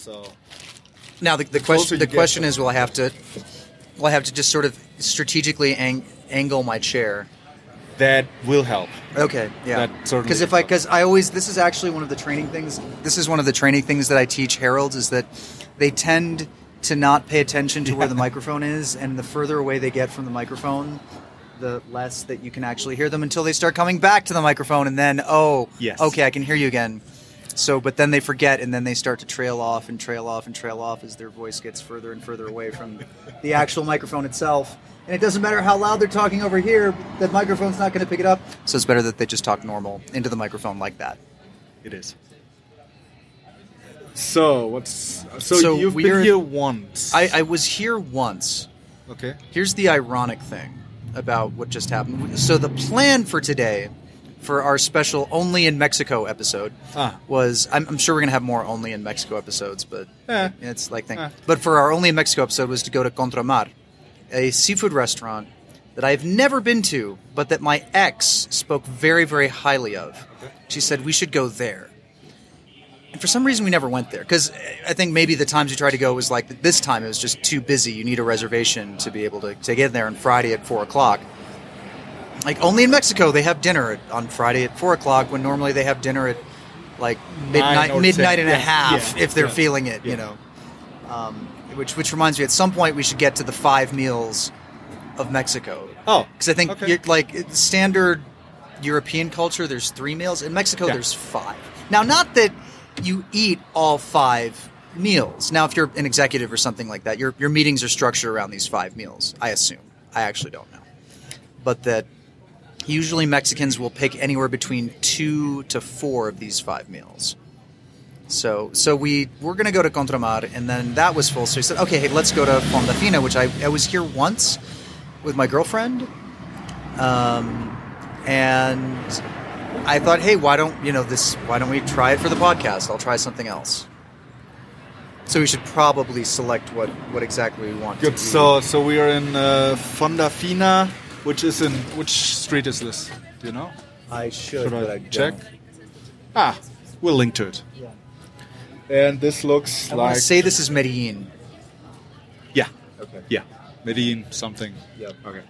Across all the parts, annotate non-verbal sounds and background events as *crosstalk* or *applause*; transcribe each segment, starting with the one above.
So Now the, the question the question is, will I have to will I have to just sort of strategically ang- angle my chair? that will help. Okay, yeah. Because if I because I always this is actually one of the training things. This is one of the training things that I teach heralds is that they tend to not pay attention to where the microphone is, and the further away they get from the microphone, the less that you can actually hear them until they start coming back to the microphone, and then oh, Yes. okay, I can hear you again. So, but then they forget, and then they start to trail off and trail off and trail off as their voice gets further and further away from the actual microphone itself. And it doesn't matter how loud they're talking over here; that microphone's not going to pick it up. So it's better that they just talk normal into the microphone like that. It is. So what's so, So you've been here once? I, I was here once. okay. Here's the ironic thing about what just happened. So the plan for today, for our special only in Mexico episode, was I'm, I'm sure we're gonna have more only in Mexico episodes, but Eh. it's like thing. Eh. But for our only in Mexico episode was to go to Contramar, a seafood restaurant that I've never been to, but that my ex spoke very very highly of. She said we should go there. And for some reason, we never went there because I think maybe the times we tried to go was like this time it was just too busy. You need a reservation to be able to, to get in there on Friday at four o'clock. Like only in Mexico they have dinner at, on Friday at four o'clock when normally they have dinner at like midnight, midnight 10. and a half yeah, if they're yeah, feeling it. You know, um, which which reminds me, at some point we should get to the five meals of Mexico. Oh, because I think okay. like standard European culture, there's three meals. In Mexico, Yeah. there's five. Now, not that you eat all five meals. Now, if you're an executive or something like that, your your meetings are structured around these five meals. I assume. I actually don't know, but that usually Mexicans will pick anywhere between two to four of these five meals. So, so we we're gonna go to Contramar, and then that was full. So we said, okay, hey, let's go to Fonda Fina, which I, I was here once with my girlfriend, um, and I thought, hey, why don't you know this? Why don't we try it for the podcast? I'll try something else. So we should probably select what what exactly we want. Good. To So so we are in uh, Fonda Fina, which is in which street is this? Do you know? I should, Should I check? Ah, we'll link to it. Yeah. And this looks I like say this is Medellin. yeah, Okay. yeah, Medellin something. Yeah. Okay.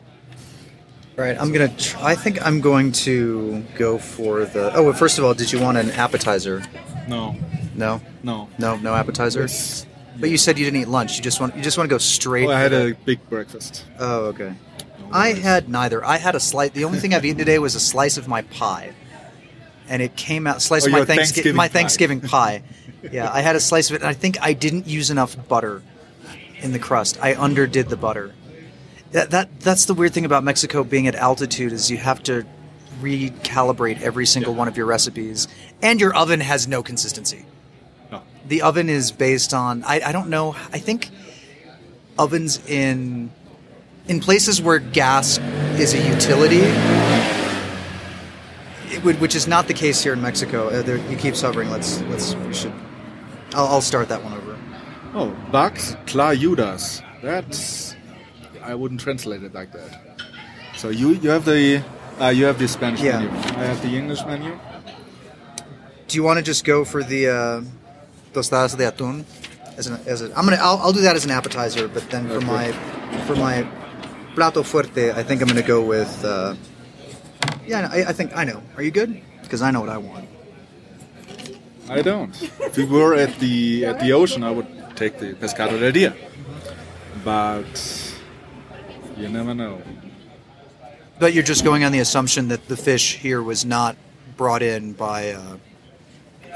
All right, I'm gonna. Tr- I think I'm going to go for the. Oh, well, first of all, did you want an appetizer? No, No, no. no, no appetizer. Yes. But you said you didn't eat lunch. You just want. You just want to go straight. Oh, I had a big breakfast. Oh, okay. I had neither. I had a slice. The only thing I've eaten today was a slice of my pie, and it came out slice Oh, of my Thanksgiving Thanksgiving my pie. Thanksgiving pie. *laughs* Yeah, I had a slice of it, and I think I didn't use enough butter in the crust. I underdid the butter. That, that that's the weird thing about Mexico being at altitude is you have to recalibrate every single one of your recipes, and your oven has no consistency. No. The oven is based on I, I don't know. I think ovens in in places where gas is a utility, it would, which is not the case here in Mexico. Uh, there, he keeps hovering. Let's let's we should. I'll, I'll start that one over. Oh, Bugs Clayudas. That's I wouldn't translate it like that. So you you have the uh, you have the Spanish Yeah. menu. I have the English menu. Do you want to just go for the uh, tostadas de atún? As an, as a, I'm gonna I'll, I'll do that as an appetizer, but then for Okay. my for my plato fuerte, I think I'm gonna go with. Uh, yeah, I, I think I know. Are you good? Because I know what I want. I don't. if we were at the at the ocean, I would take the pescado del dia. But you never know. But you're just going on the assumption that the fish here was not brought in by uh,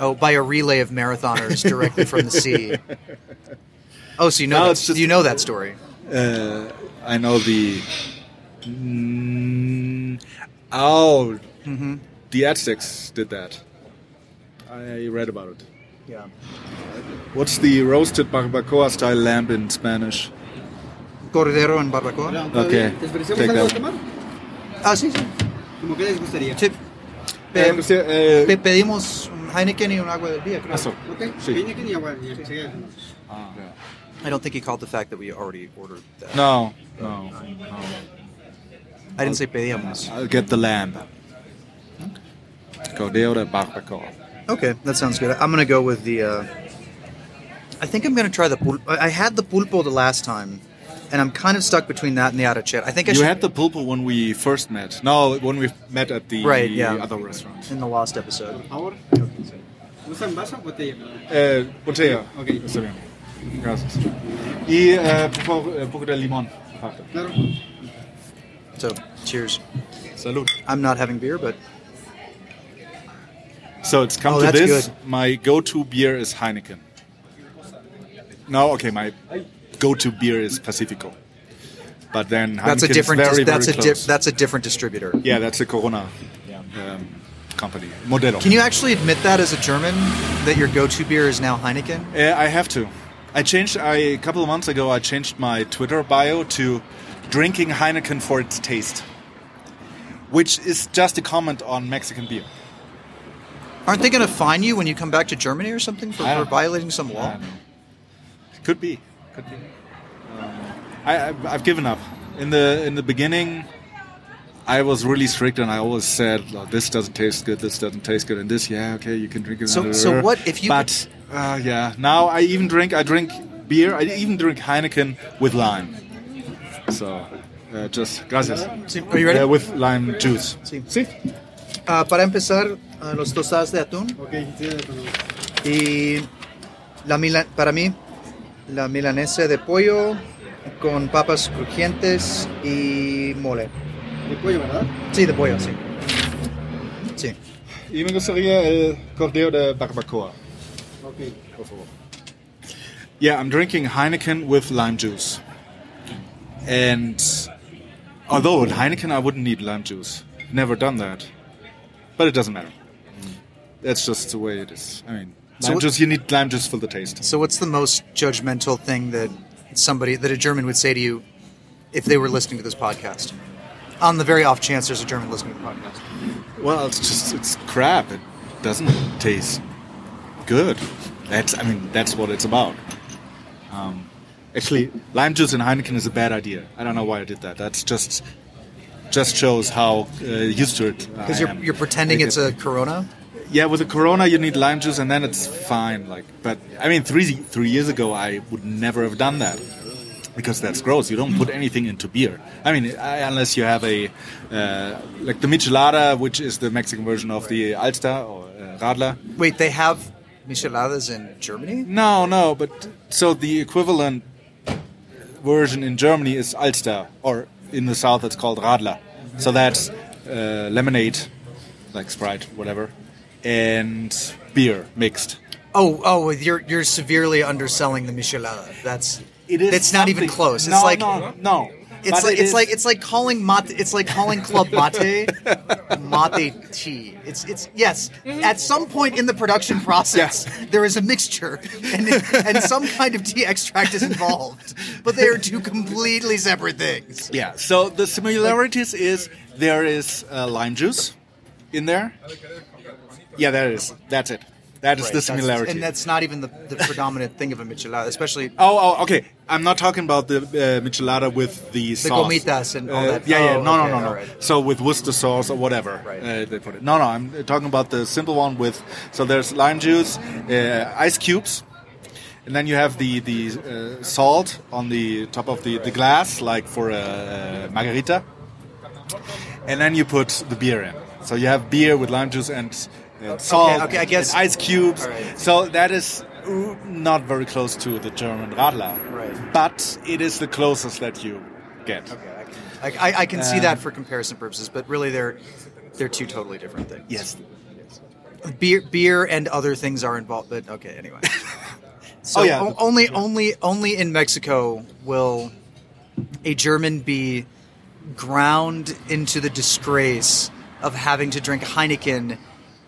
oh by a relay of marathoners directly from the sea. *laughs* Oh, so you know No, that, just- you know that story. Uh, I know the. Mm, oh, Mm-hmm. the Aztecs did that. I read about it. Yeah. What's the roasted barbacoa style lamb in Spanish? Cordero en barbacoa. Okay, ¿Te take that. Ah, sí, sí. ¿Cómo que les gustaría? Sí. Eh, Pe- eh, pe- pedimos un Heineken y un agua del día. creo. ah. Ok, Sí. Heineken y agua. y se- Ah, I don't think he called the fact that we already ordered that. No, no, no. I didn't say pedíamos. I'll get the lamb. Cordero de barbacoa. Okay, that sounds good. I'm gonna go with the uh, I think I'm going to try the pulpo. I I had the pulpo the last time, and I'm kind of stuck between that and the arrachera. I think I You should had the pulpo when we first met. No, when we met at the Right, yeah. other restaurant. in the last episode. Ahora. ¿Usan vaso o botella? Eh, botella. Ok. Está bien. Gracias. Y eh, por favor, un poco de limón. Claro. So, cheers. Salud. I'm not having beer, but So it's come Oh, to this. good. My go-to beer is Heineken. No, okay, my go-to beer is Pacifico. But then that's a Heineken is different. Very, that's very a diff, close. that's a different distributor. yeah, that's a Corona um, company. Modelo. Can you actually admit that as a German that your go-to beer is now Heineken? Uh, I have to. I changed. I, a couple of months ago, I changed my Twitter bio to drinking Heineken for its taste, which is just a comment on Mexican beer. Aren't they going to fine you when you come back to Germany or something for, for violating some law? Could be. Could be. Um, I, I've given up. In the in the beginning, I was really strict, and I always said, "Well, "This doesn't taste good. This doesn't taste good." And this, yeah, okay, you can drink it. So- so what if you But uh, yeah, now I even drink. I drink beer. I even drink Heineken with lime. So uh, just gracias. Sí, Are you ready? Uh, with lime juice. Sí. Sí. Ah, para empezar, ah, los tostadas de atún Ok, sí, de acuerdo. y la mila- para mí la milanesa de pollo con papas crujientes y mole. De pollo, ¿verdad? Sí, de pollo, sí. Sí. Y me gustaría el cordero de barbacoa. Ok. Por favor. Yeah, I'm drinking Heineken with lime juice. And although with Heineken I wouldn't need lime juice. Never done that. But it doesn't matter. That's just the way it is. I mean, So lime juice, you need lime juice for the taste. So what's the most judgmental thing that somebody that a German would say to you if they were listening to this podcast? On the very off chance there's a German listening to the podcast. Well, it's just, it's crap. It doesn't taste good. That's, I mean, that's what it's about. Um, actually, lime juice and Heineken is a bad idea. I don't know why I did that. That's just, just shows how uh, used to it. Because you're am. you're pretending it's it- a Corona. yeah. With a Corona, you need lime juice, and then it's fine. Like, but I mean, three three years ago, I would never have done that because that's gross. You don't put anything into beer. I mean, I, unless you have a uh, like the Michelada, which is the Mexican version of the Alster or uh, Radler. Wait, they have micheladas in Germany? No, no, but so the equivalent version in Germany is Alster, or in the south it's called Radler. So that's uh, lemonade, like Sprite, whatever, and beer mixed. Oh, oh, you're you're severely underselling the michelada. That's It is. It's not even close. It's no, like no, no. It's But like it's is- like it's like calling mate. It's like calling club mate *laughs* mate tea. It's it's yes. At some point in the production process, there is a mixture, and and some kind of tea extract is involved. But they are two completely separate things. Yeah. So the similarities is there is uh, lime juice in there. Yeah, there is. That's it. That is Right, the similarity. and that's not even the, the predominant thing of a michelada, especially Oh, oh, okay. I'm not talking about the uh, michelada with the, sauce. gomitas and all Uh, that. Yeah, yeah. Oh, No, okay, no, no, no. alright. So with Worcester sauce or whatever Right. uh, they put it. No, no. I'm talking about the simple one with. So there's lime juice, uh, ice cubes, and then you have the the uh, salt on the top of the, the glass, like for a, uh margarita, and then you put the beer in. So you have beer with lime juice and. Uh, salt, okay, I guess- ice cubes. Alright. So that is not very close to the German Radler. Right. But it is the closest that you get. I, I, I can see Um, that for comparison purposes, but really they're they're two totally different things. Yes. beer beer and other things are involved. But okay, anyway. *laughs* So Oh, yeah. o- only only only in Mexico will a German be ground into the disgrace of having to drink Heineken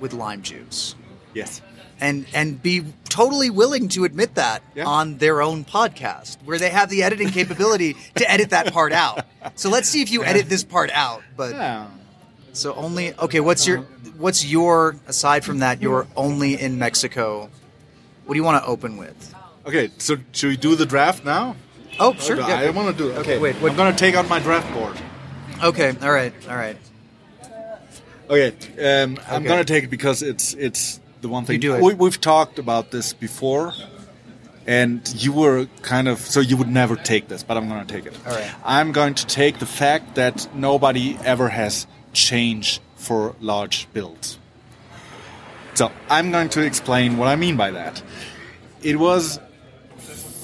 with lime juice. Yes. And and be totally willing to admit that Yeah. on their own podcast, where they have the editing capability to edit that part out. So let's see if you edit this part out. But Yeah. so only okay. What's your what's your aside from that? You're only in Mexico. What do you want to open with? Okay, so should we do the draft now? Oh, sure. I yeah. I want to do it. Okay, Okay, wait, what- I'm going to take out my draft board. Okay. All right. All right. Okay, um, I'm going to take it because it's it's the one thing. You do it. We, we've talked about this before, and you were kind of so you would never take this, but I'm going to take it. All right. I'm going to take the fact that nobody ever has change for large builds. So I'm going to explain what I mean by that. It was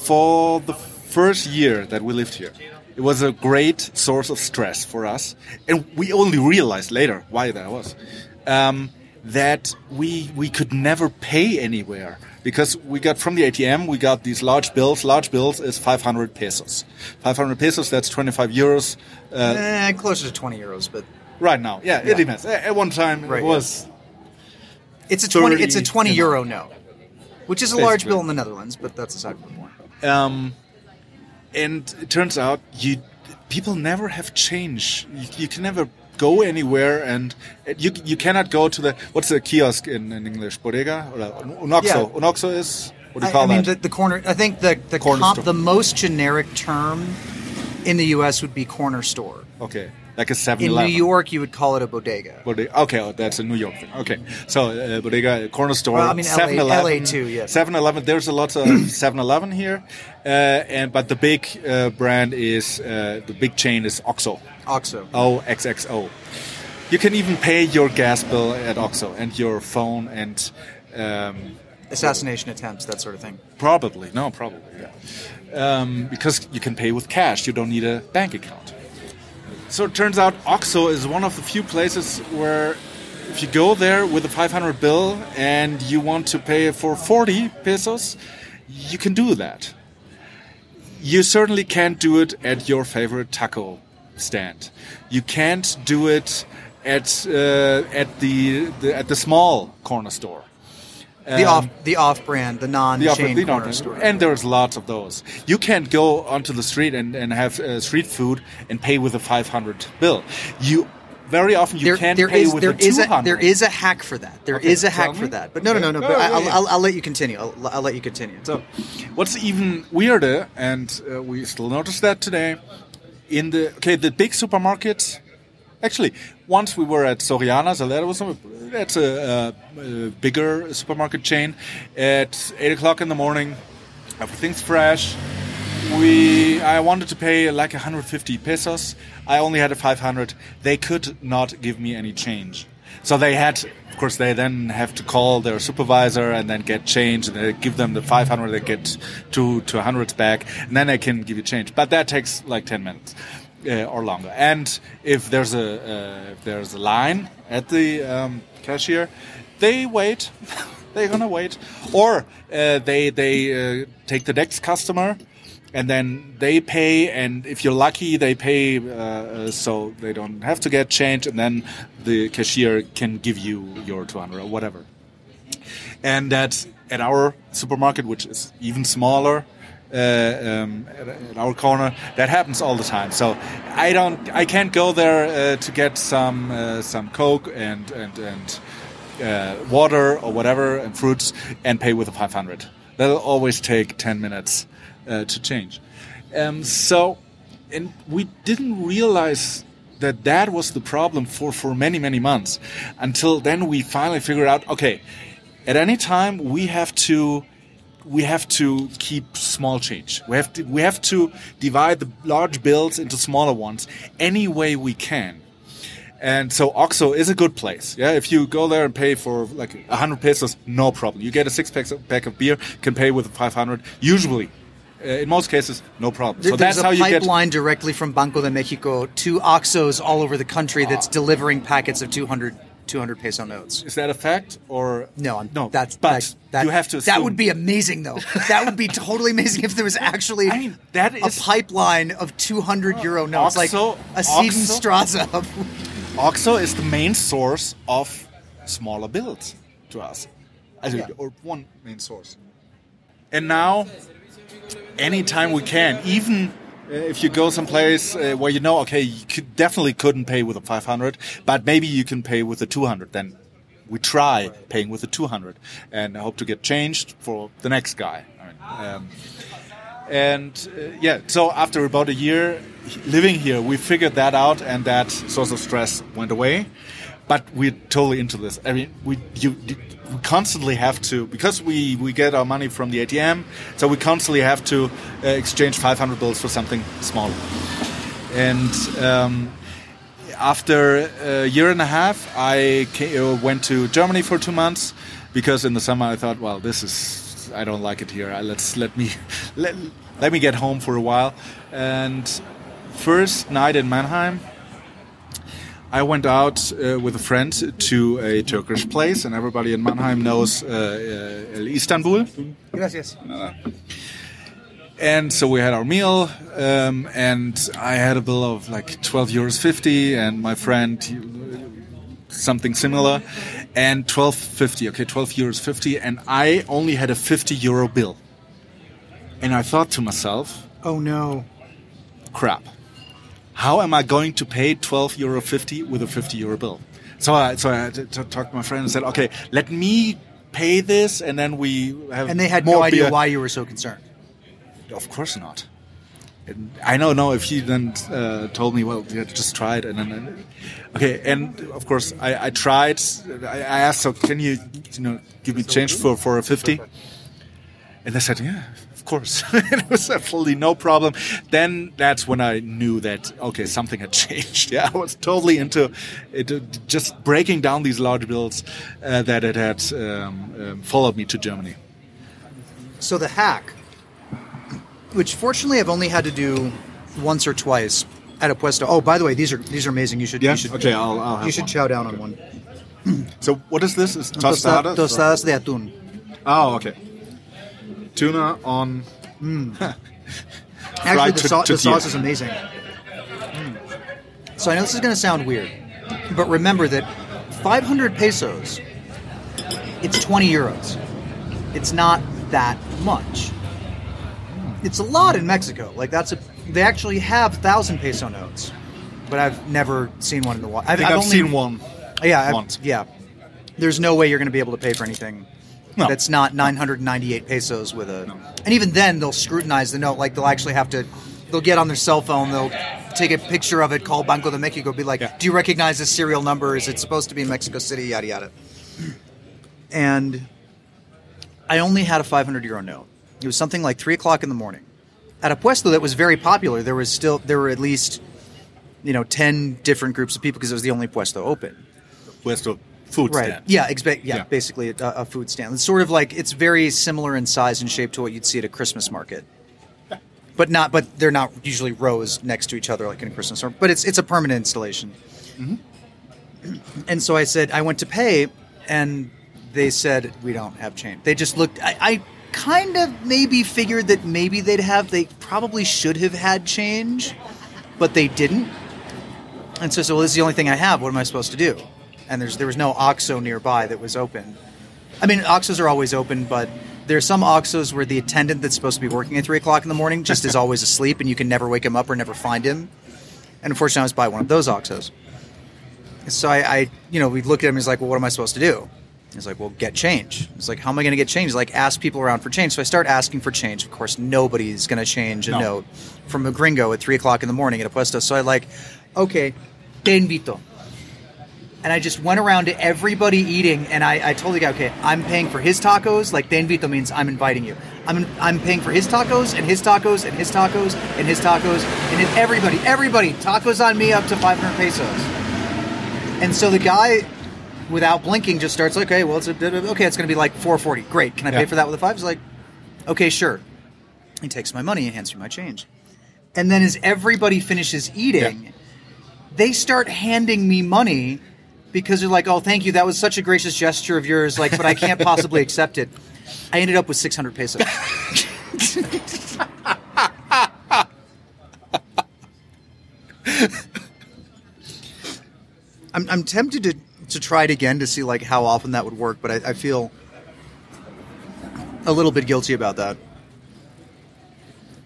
for the first year that we lived here. It was a great source of stress for us, and we only realized later why that was. Um, that we we could never pay anywhere because we got from the ATM we got these large bills. Large bills is 500 pesos. 500 pesos that's 25 euros. Uh, Eh, closer to 20 euros, but right now, yeah, Yeah. it depends. At one time Right, it was it's a 20 it's a 20 euro note, which is a large bill in the Netherlands, but that's aside from the point. Um, and it turns out you people never have change. You, you can never go anywhere, and you you cannot go to the what's the kiosk in, in English bodega or uh, unoxo. un. Yeah. Un OXXO is what do you I, call I mean, that? the, the corner. I think the the Corner comp, the most generic term in the U.S. would be corner store. okay, like a Seven In New York, you would call it a bodega. Bodega. Okay, oh, that's a New York thing. Okay, so uh, bodega, corner store, Well, I mean, LA 7-Eleven, LA too, yes. 7-Eleven. There's a lot of *clears throat* 7-Eleven here, uh, and but the big uh, brand is uh, the big chain is OXXO. Oxo. OXXO. You can even pay your gas bill at OXXO and your phone and um, Assassination attempts, that sort of thing. probably no, probably yeah, um, because you can pay with cash. You don't need a bank account. So it turns out OXXO is one of the few places where if you go there with a 500 bill and you want to pay for 40 pesos, you can do that. You certainly can't do it at your favorite taco stand. You can't do it at uh, at the, the at the small corner store. The Um, off the off brand, the non the chain the corner store. And there's lots of those. You can't go onto the street and, and have uh, street food and pay with a 500 bill. You very often you there, can't there pay is- there a is 200. a there is a hack for that. There is Okay, a hack tell for that. But no, no, no, no. Okay. But I'll, yeah. I'll, I'll let you continue. I'll, I'll let you continue. So, what's even weirder, and uh, we still notice that today, in the okay, the big supermarkets. Actually, once we were at Soriana, so that was a, that's a, uh a bigger supermarket chain. At eight o'clock in the morning, everything's fresh. We I wanted to pay like 150 pesos. I only had a 500. They could not give me any change. So they had, of course, they then have to call their supervisor and then get change, and they give them the 500. They get two to hundreds back, and then they can give you change. But that takes like 10 minutes uh, or longer. And if there's a uh, if there's a line at the um, cashier, they wait. *laughs* They're gonna wait, or uh, they they uh, take the next customer, and then they pay. And if you're lucky, they pay uh, uh, so they don't have to get change, and then the cashier can give you your 200 or whatever. And that's at our supermarket, which is even smaller. Uh, um, at, our corner, that happens all the time. So I don't, I can't go there uh, to get some uh, some Coke and and and uh, water or whatever and fruits and pay with a 500. That'll always take 10 minutes uh, to change. Um, so, and we didn't realize that that was the problem for, for many, many months until then we finally figured out, okay, at any time we have to we have to keep small change. We have to we have to divide the large bills into smaller ones any way we can. And so OXXO is a good place. Yeah, if you go there and pay for like hundred pesos, no problem. You get a six pack pack of beer, can pay with five hundred. Usually, uh, in most cases, no problem. There- so that's how a you get. pipeline directly from Banco de Mexico to OXXOs all over the country that's delivering packets of 200, 200 peso notes. Is that a fact or No, I'm, no? That's but that, that- you have to. That would be amazing, though. that would be totally amazing if there was actually *laughs* I mean, that a pipeline of 200 euro notes, like a OXXO- Seidenstrasse. OXXO is the main source of smaller bills to us, think, Yeah. or one main source. And now, anytime we can, even uh, if you go someplace uh, where you know, okay, you could, definitely couldn't pay with a 500, but maybe you can pay with a 200, then we try paying with a 200 and hope to get changed for the next guy. Um, and uh, yeah, so after about a year living here, we figured that out, and that source of stress went away. but we're totally into this. I mean, we you, you we constantly have to because we we get our money from the ATM, so we constantly have to uh, exchange 500 bills for something smaller. And um, after a year and a half, I ca- uh, went to Germany for two months because in the summer I thought, well, this is I don't like it here. I- Let's let me *laughs* let, let me get home for a while. And first night in Mannheim, I went out uh, with a friend to a Turkish place, and everybody in Mannheim knows uh, uh, El Istanbul. Gracias. And so we had our meal, um, and I had a bill of like 12 euros 50, and my friend something similar, and 12.50. Okay, 12 euros 50, and I only had a 50 euro bill. And I thought to myself, Oh no. crap. How am I going to pay 12 euro 50 with a 50 euro bill? So I, so I had to to talk to my friend and said, okay, let me pay this, and then we have And they had more no idea beer. why you were so concerned. Of course not. And I don't know if he then uh, told me, well, yeah, just try it, and then okay. And of course, I, I tried. I, I asked, so can you, you know, give me change for for a fifty? And they said, yeah, of course. *laughs* it was absolutely no problem. Then that's when I knew that okay, something had *laughs* changed. Yeah, I was totally into it, uh, just breaking down these large bills uh, that it had um, um, followed me to Germany. So the hack, which fortunately I've only had to do once or twice at a puesto. Oh, by the way, these are these are amazing. You should Yeah? you should Okay, I'll- I'll have you should one. chow down on one. So what is this? Is tostadas? tostadas de atún. Oh, okay. Tuna on. *laughs* Actually, the, sau- the sauce is amazing. Mm. So I know this is going to sound weird, but remember that 500 pesos, it's 20 euros. It's not that much. It's a lot in Mexico. Like that's a. They actually have thousand peso notes, but I've never seen one in the wild. I think I've, seen one. Yeah, I've- once. yeah. There's no way you're going to be able to pay for anything No. that's not 998 pesos with a. No. And even then, they'll scrutinize the note. Like they'll actually have to. They'll get on their cell phone. They'll take a picture of it. Call Banco de Mexico. Be like, Yeah. "Do you recognize this serial number? Is it supposed to be in Mexico City? Yada yada." *clears throat* And I only had a 500 euro note. It was something like three o'clock in the morning. At a puesto that was very popular, there was still there were at least, you know, ten different groups of people because it was the only puesto open. The food Right. stand? Yeah. Expe- yeah, Yeah. Basically, a, a food stand. It's sort of like it's very similar in size and shape to what you'd see at a Christmas market, but not. But they're not usually rows next to each other like in a Christmas market. But it's it's a permanent installation. Mm-hmm. And so I said I went to pay, and they said we don't have change. They just looked. I, I kind of maybe figured that maybe they'd have. They probably should have had change, but they didn't. And so, so well, this is the only thing I have. What am I supposed to do? And there's there was no OXXO nearby that was open. I mean, OXXOs are always open, but there are some OXXOs where the attendant that's supposed to be working at three o'clock in the morning just is *laughs* always asleep, and you can never wake him up or never find him. And unfortunately, I was by one of those OXXOs. So I, I, you know, we looked at him. He's like, "Well, what am I supposed to do?" He's like, "Well, get change." He's like, "How am I going to get change?" He's like, "Ask people around for change." So I start asking for change. Of course, nobody's going to change a No. note from a gringo at three o'clock in the morning at a puesto. So I like, okay, te invito. And I just went around to everybody eating, and I, I told the guy, okay, I'm paying for his tacos. Like, te invito means I'm inviting you. I'm, I'm paying for his tacos, and his tacos, and his tacos, and his tacos, and then everybody, everybody, tacos on me up to 500 pesos. And so the guy, without blinking, just starts, okay, well, it's a, okay, it's going to be like 440. Great. Can I pay for that with a five? He's like, okay, sure. He takes my money and hands me my change. And then as everybody finishes eating, Yeah. they start handing me money because they're like, "Oh, thank you. That was such a gracious gesture of yours." Like, but I can't possibly *laughs* accept it. I ended up with 600 pesos. *laughs* I'm, I'm tempted to, to try it again to see like how often that would work, but I, I feel a little bit guilty about that.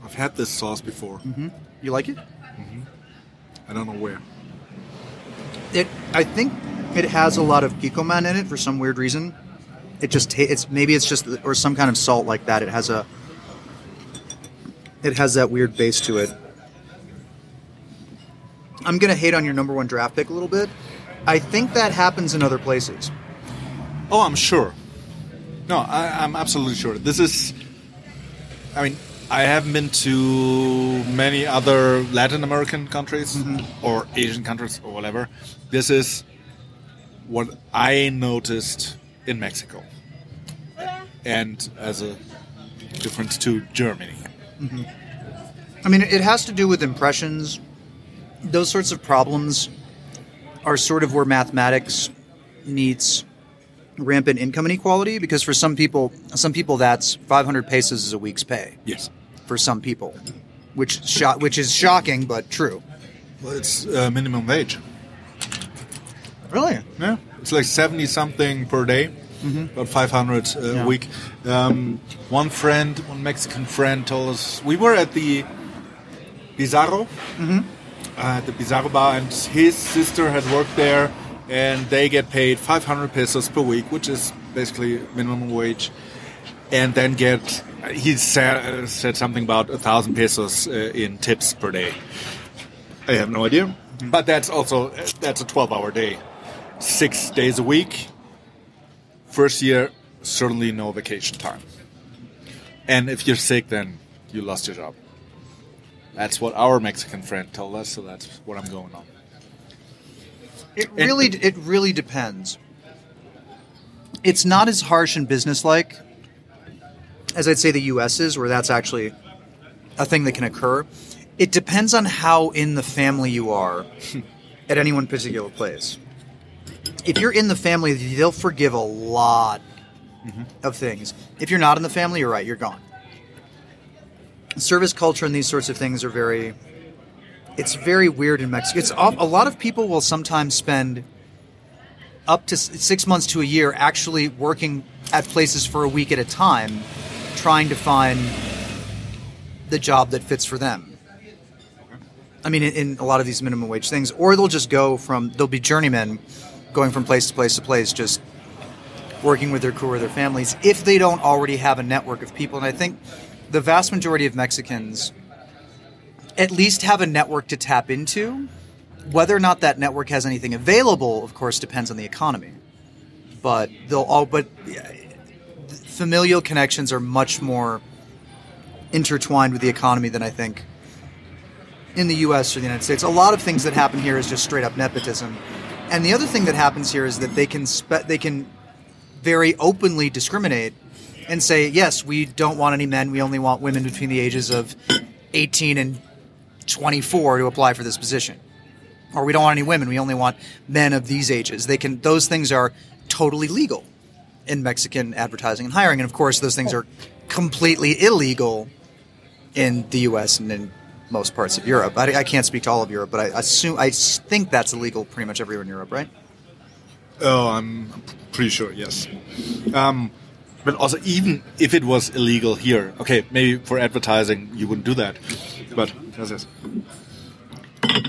I've had this sauce before. Mm-hmm. You like it? Mm-hmm. I don't know where. It, I think it has a lot of Kikkoman in it for some weird reason. It just ta- it's maybe it's just or some kind of salt like that. It has a it has that weird base to it. I'm gonna hate on your number one draft pick a little bit I think that happens in other places. Oh, I'm sure. No, I, I'm absolutely sure. This is. I mean, I haven't been to many other Latin American countries mm-hmm. or Asian countries or whatever. This is what I noticed in Mexico, and as a difference to Germany. Mm-hmm. I mean, it has to do with impressions. Those sorts of problems are sort of where mathematics meets rampant income inequality because for some people, some people that's 500 pesos is a week's pay Yes. For some people, which sho- which is shocking but true. Well, it's uh, minimum wage. Really? Yeah, it's like seventy something per day, about five hundred uh, Yeah. a week. Um, one friend, one Mexican friend, told us we were at the Bizarro, uh, the Bizarro bar, and his sister had worked there, and they get paid five hundred pesos per week, which is basically minimum wage, and then get. He said, said something about a thousand pesos uh, in tips per day. I have no idea, but that's also that's a twelve-hour day six days a week. First year, certainly no vacation time. And if you're sick, then you lost your job. That's what our Mexican friend told us, so that's what I'm going on. It really, it really depends. It's not as harsh and businesslike as I'd say the U.S. is, where that's actually a thing that can occur. It depends on how in the family you are *laughs* at any one particular place. If you're in the family, they'll forgive a lot mm-hmm. of things. If you're not in the family, you're right, you're gone. Service culture and these sorts of things are very it's very weird in Mexico. It's off, a lot of people will sometimes spend up to six months to a year actually working at places for a week at a time, trying to find the job that fits for them. I mean, in, in a lot of these minimum wage things, or they'll just go from they'll be journeymen, going from place to place to place, just working with their crew or their families if they don't already have a network of people. And I think the vast majority of Mexicans at least have a network to tap into. Whether or not that network has anything available, of course, depends on the economy. But they'll all but familial connections are much more intertwined with the economy than I think in the U.S. or the United States. A lot of things that happen here is just straight up nepotism, and the other thing that happens here is that they can spe- they can very openly discriminate and say, yes, we don't want any men. We only want women between the ages of 18 and 24 to apply for this position. Or we don't want any women. We only want men of these ages. They can. Those things are totally legal in Mexican advertising and hiring, and of course, those things are completely illegal in the U.S. and in most parts of Europe. I, I can't speak to all of Europe, but I assume I think that's illegal pretty much everywhere in Europe, right? Oh, I'm pretty sure, yes. Um, but also, even if it was illegal here, okay, maybe for advertising you wouldn't do that. But yes, yes.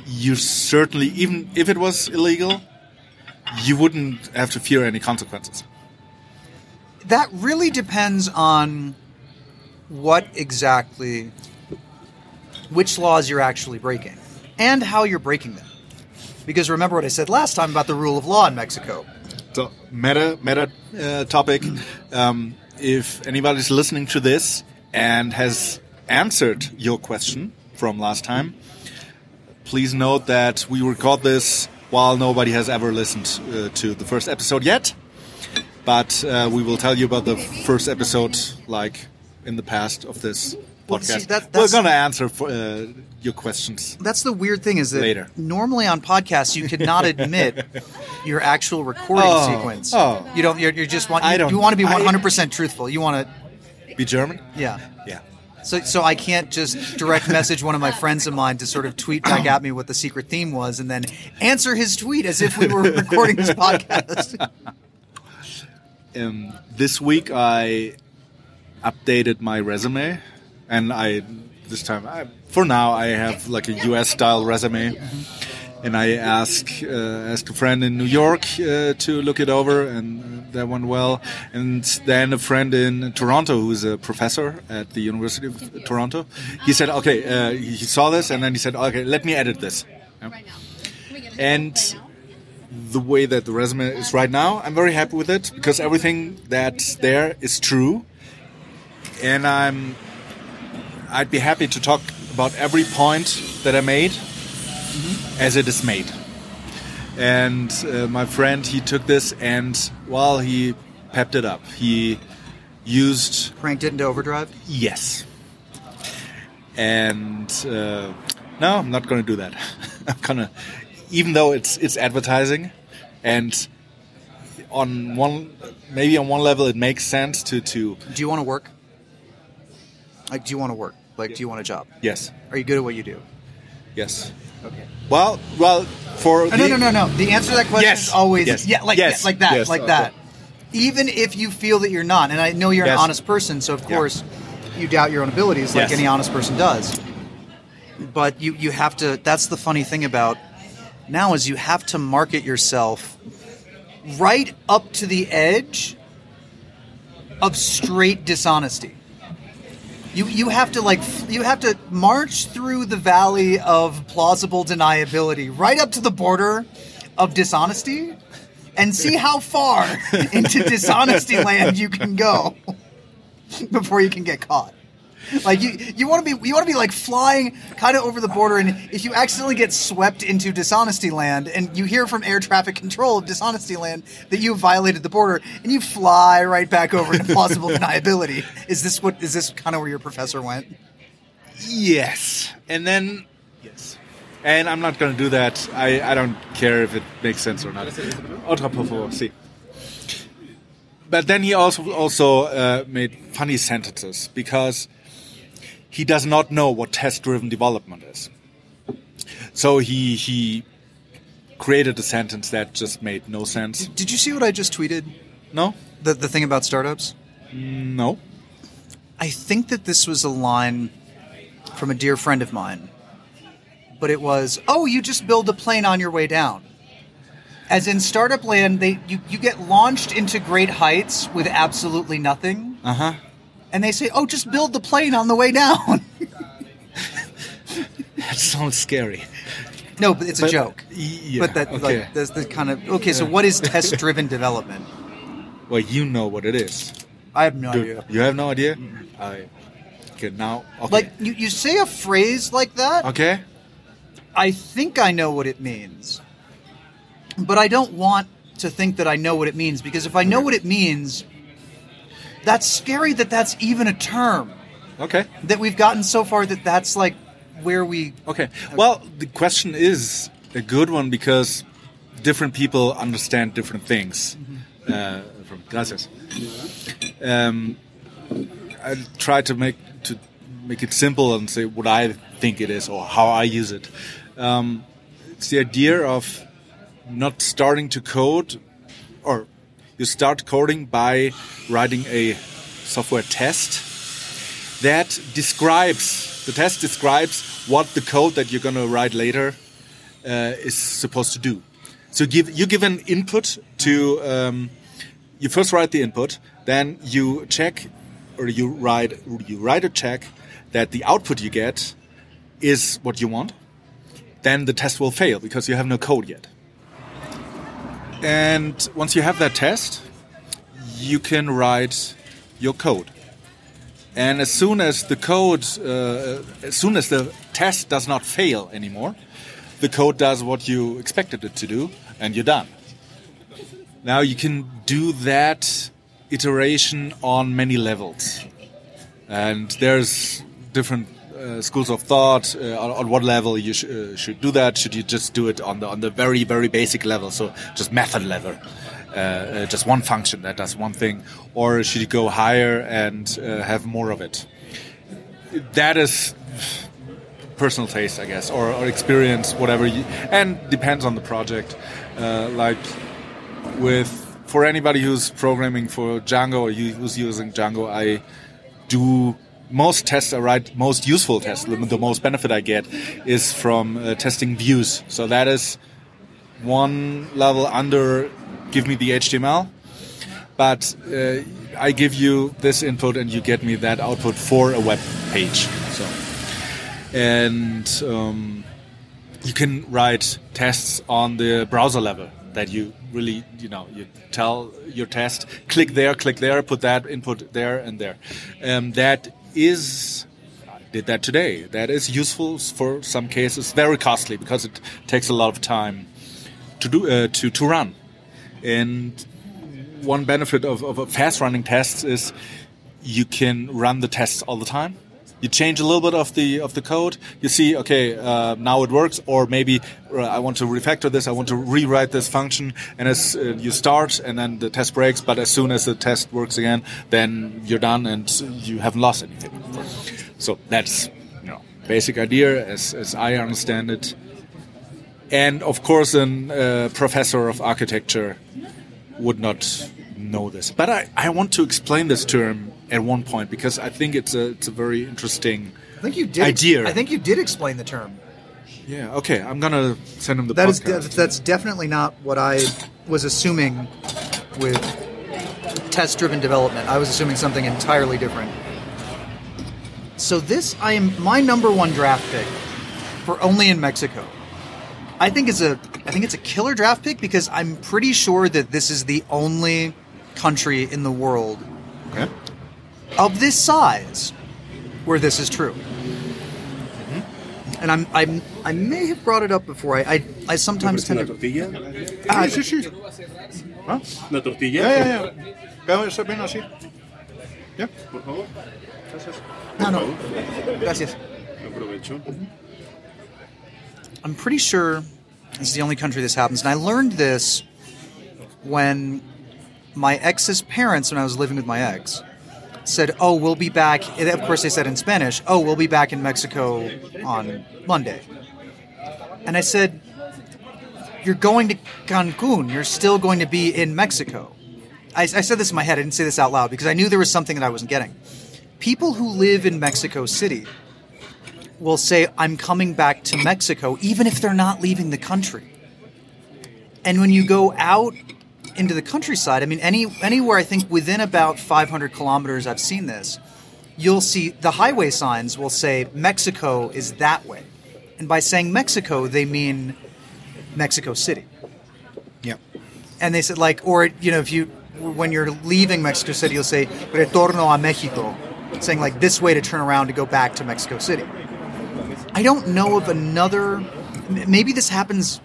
you certainly, even if it was illegal, you wouldn't have to fear any consequences. That really depends on what exactly, which laws you're actually breaking, and how you're breaking them. Because remember what I said last time about the rule of law in Mexico. So meta meta uh, topic. Um, if anybody's listening to this and has answered your question from last time, please note that we record this while nobody has ever listened uh, to the first episode yet. But uh, we will tell you about the first episode, like in the past of this Well, podcast. see, that- We're going to answer for, uh, your questions. That's the weird thing is that Later. normally on podcasts you cannot *laughs* admit your actual recording Oh, sequence. oh. You don't. You're, you're just want. I don't- you want to be 100 percent truthful. You want to. Be German? Yeah. Yeah. So, so I can't just direct message one of my friends of mine to sort of tweet back at me what the secret theme was, and then answer his tweet as if we were *laughs* recording this *laughs* podcast. Um, this week I updated my resume, and I this time I, for now I have like a U.S. style resume, and I asked uh, asked a friend in New York uh, to look it over, and that went well. And then a friend in Toronto who's a professor at the University of Toronto, he said, okay, uh, he saw this, and then he said, okay, let me edit this. Yeah. And the way that the resume is right now. I'm very happy with it because everything that's there is true, and I'm I'd be happy to talk about every point that I made as it is made. And uh, my friend, he took this and well, he pepped it up. He used Cranked it into overdrive. yes, and uh, no, I'm not going to do that. *laughs* I'm gonna, even though it's it's advertising, and on one maybe on one level it makes sense to to Do you want to work? Like, do you want to work? Like, do you want a job? yes Are you good at what you do? yes. Okay. Well, well, for Oh, no, no, no, no. The answer to that question Yes. is always Yes. yeah, like Yes. like that, Yes. like that. Even if you feel that you're not, and I know you're an honest person, so of Yeah. course you doubt your own abilities, like any honest person does. But you you have to. That's the funny thing about now is you have to market yourself right up to the edge of straight dishonesty. You you have to like you have to march through the valley of plausible deniability right up to the border of dishonesty and see how far *laughs* into dishonesty land you can go *laughs* before you can get caught. Like you, you want to be, you want to be like flying kind of over the border, and if you accidentally get swept into dishonesty land, and you hear from air traffic control of dishonesty land that you violated the border, and you fly right back over to plausible *laughs* deniability, is this what is this kind of where your professor went? Yes, and then yes, and I'm not going to do that. I, I don't care if it makes sense or not. Otra por favor, sí. But then he also also uh, made funny sentences because he does not know what test-driven development is. So he he created a sentence that just made no sense. Did you see what I just tweeted? No, The the thing about startups. no. I think that this was a line from a dear friend of mine, but it was, "Oh, you just build a plane on your way down." As in startup land, they you, you get launched into great heights with absolutely nothing, Uh huh. And they say, "Oh, just build the plane on the way down." *laughs* That sounds scary. no, but it's a joke. Yeah, but that okay. like that's the kind of okay. So what is test-driven *laughs* development? Well, you know what it is. I have no idea. You have no idea? I okay now. Okay. Like you, you say a phrase like that, okay. I think I know what it means. But I don't want to think that I know what it means because if I know what it means, that's scary that that's even a term. Okay. That we've gotten so far that that's like where we Okay. Well, the question is a good one because different people understand different things. Uh, from gracias. Um, I try to make to make it simple and say what I think it is or how I use it. Um, it's the idea of not starting to code, or you start coding by writing a software test that describes the test describes what the code that you're going to write later uh, is supposed to do. So give you give an input to um, you first write the input, then you check or you write you write a check that the output you get is what you want. Then the test will fail because you have no code yet. And once you have that test, you can write your code. And as soon as the code, uh, as soon as the test does not fail anymore, the code does what you expected it to do, and you're done. Now you can do that iteration on many levels, and there's different uh, schools of thought uh, on, on what level you sh- uh, should do that. Should you just do it on the on the very very basic level, so just method level? uh, uh, just one function that does one thing, or should you go higher and have more of it? That is personal taste, I guess, or, or experience, whatever, you, and depends on the project. Like with for anybody who's programming for Django or who's using Django, I do most tests I write, most useful tests, the, most benefit I get is from uh, testing views. So that is one level under give me the HTML, but uh, I give you this input and you get me that output for a web page. So, and um, you can write tests on the browser level. that you really, you know, you tell your test, click there, click there, put that input there and there. Um, that is, did that today. That is useful for some cases, very costly because it takes a lot of time to do uh, to to run. And one benefit of, of fast running tests is you can run the tests all the time. You change a little bit of the of the code. You see, okay, uh, now it works, or maybe uh, I want to refactor this. I want to rewrite this function, and as uh, you start, and then the test breaks. But as soon as the test works again, then you're done, and you haven't lost anything. So that's you know basic idea as as I understand it. And of course, a uh, professor of architecture would not know this. But I, I want to explain this term at one point because I think it's a it's a very interesting I think you did. idea. I think you did explain the term. yeah. Okay, I'm gonna send him the That is podcast. that's definitely not what I was assuming with test-driven development. I was assuming something entirely different. So this, I am my number one draft pick for only in Mexico. I think is a I think it's a killer draft pick because I'm pretty sure that this is the only country in the world okay. Of this size where this is true. Mm-hmm. And I'm, I'm I may have brought it up before. I I, I sometimes tend to tortilla? Ah, sí, sí. ¿Ah? ¿Una tortilla? Ya, ya, ya. Veo eso bien así. Ya. Por favor. no no. Gracias. Aprovecho. I'm pretty sure this is the only country this happens, and I learned this when my ex's parents, when I was living with my ex, said, "Oh, we'll be back." Of course, they said in Spanish, "Oh, we'll be back in Mexico on Monday," and I said, "You're going to Cancun. You're still going to be in Mexico." I, I said this in my head. I didn't say this out loud because I knew there was something that I wasn't getting. People who live in Mexico City will say, I'm coming back to Mexico, even if they're not leaving the country. And when you go out into the countryside, I mean, any anywhere I think within about 500 kilometers, I've seen this. You'll see the highway signs will say Mexico is that way, and by saying Mexico, they mean Mexico City. Yeah. And they said like, or you know, if you when you're leaving Mexico City, you'll say "Retorno a Mexico," saying like this way to turn around to go back to Mexico City. I don't know of another. Maybe this happens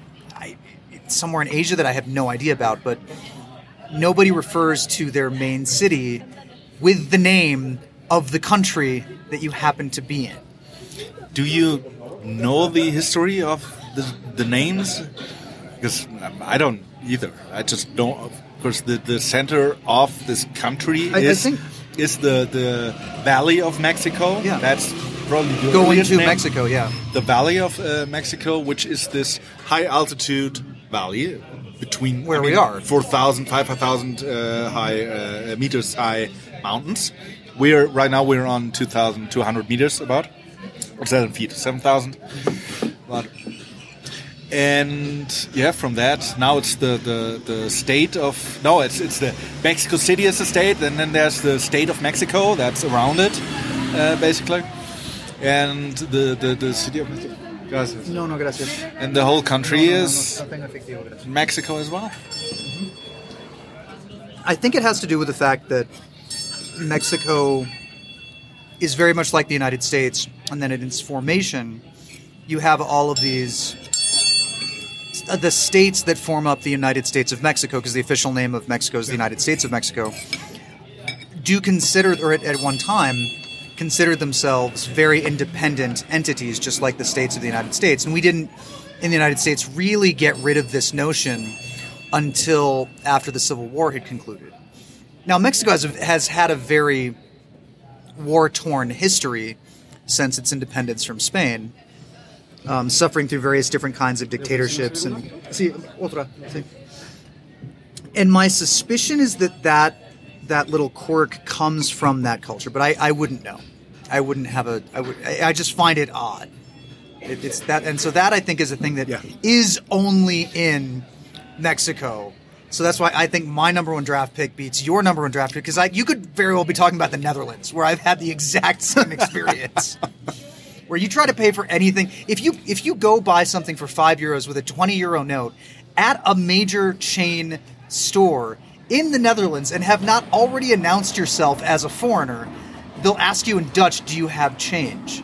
somewhere in Asia that I have no idea about, but nobody refers to their main city with the name of the country that you happen to be in. Do you know the history of the, the names? Because um, I don't either. I just don't. Of course, the, the center of this country I- I is think- is the the Valley of Mexico. Yeah. that's probably the Going to name. Mexico, yeah. The Valley of uh, Mexico, which is this high altitude valley between Where I we are. 4,000, 5,000 uh, high uh, meters high mountains. We're right now we're on 2,200 meters about or seven feet, 7,000. About. And yeah, from that now it's the, the, the state of no, it's it's the Mexico City is the state, and then there's the state of Mexico that's around it, uh, basically, and the, the, the city of Mexico. Gracias. No, no, gracias. And the whole country is Nothing efectivo. Mexico as well. I think it has to do with the fact that Mexico is very much like the United States, and then in its formation, you have all of these uh, the states that form up the United States of Mexico, because the official name of Mexico is the United States of Mexico, do consider, or at, at one time, considered themselves very independent entities, just like the states of the United States. And we didn't, in the United States, really get rid of this notion until after the Civil War had concluded. Now, Mexico has, has had a very war torn history since its independence from Spain, um, suffering through various different kinds of dictatorships. And, and my suspicion is that that, that little quirk comes from that culture, but I, I wouldn't know. I wouldn't have a. I, would, I, just find it odd. It, it's that, and so that I think is a thing that is Yeah. only in Mexico. So that's why I think my number one draft pick beats your number one draft pick because you could very well be talking about the Netherlands, where I've had the exact same experience. *laughs* where you try to pay for anything, if you if you go buy something for five euros with a twenty euro note, at a major chain store in the Netherlands and have not already announced yourself as a foreigner, they'll ask you in Dutch, "Do you have change?"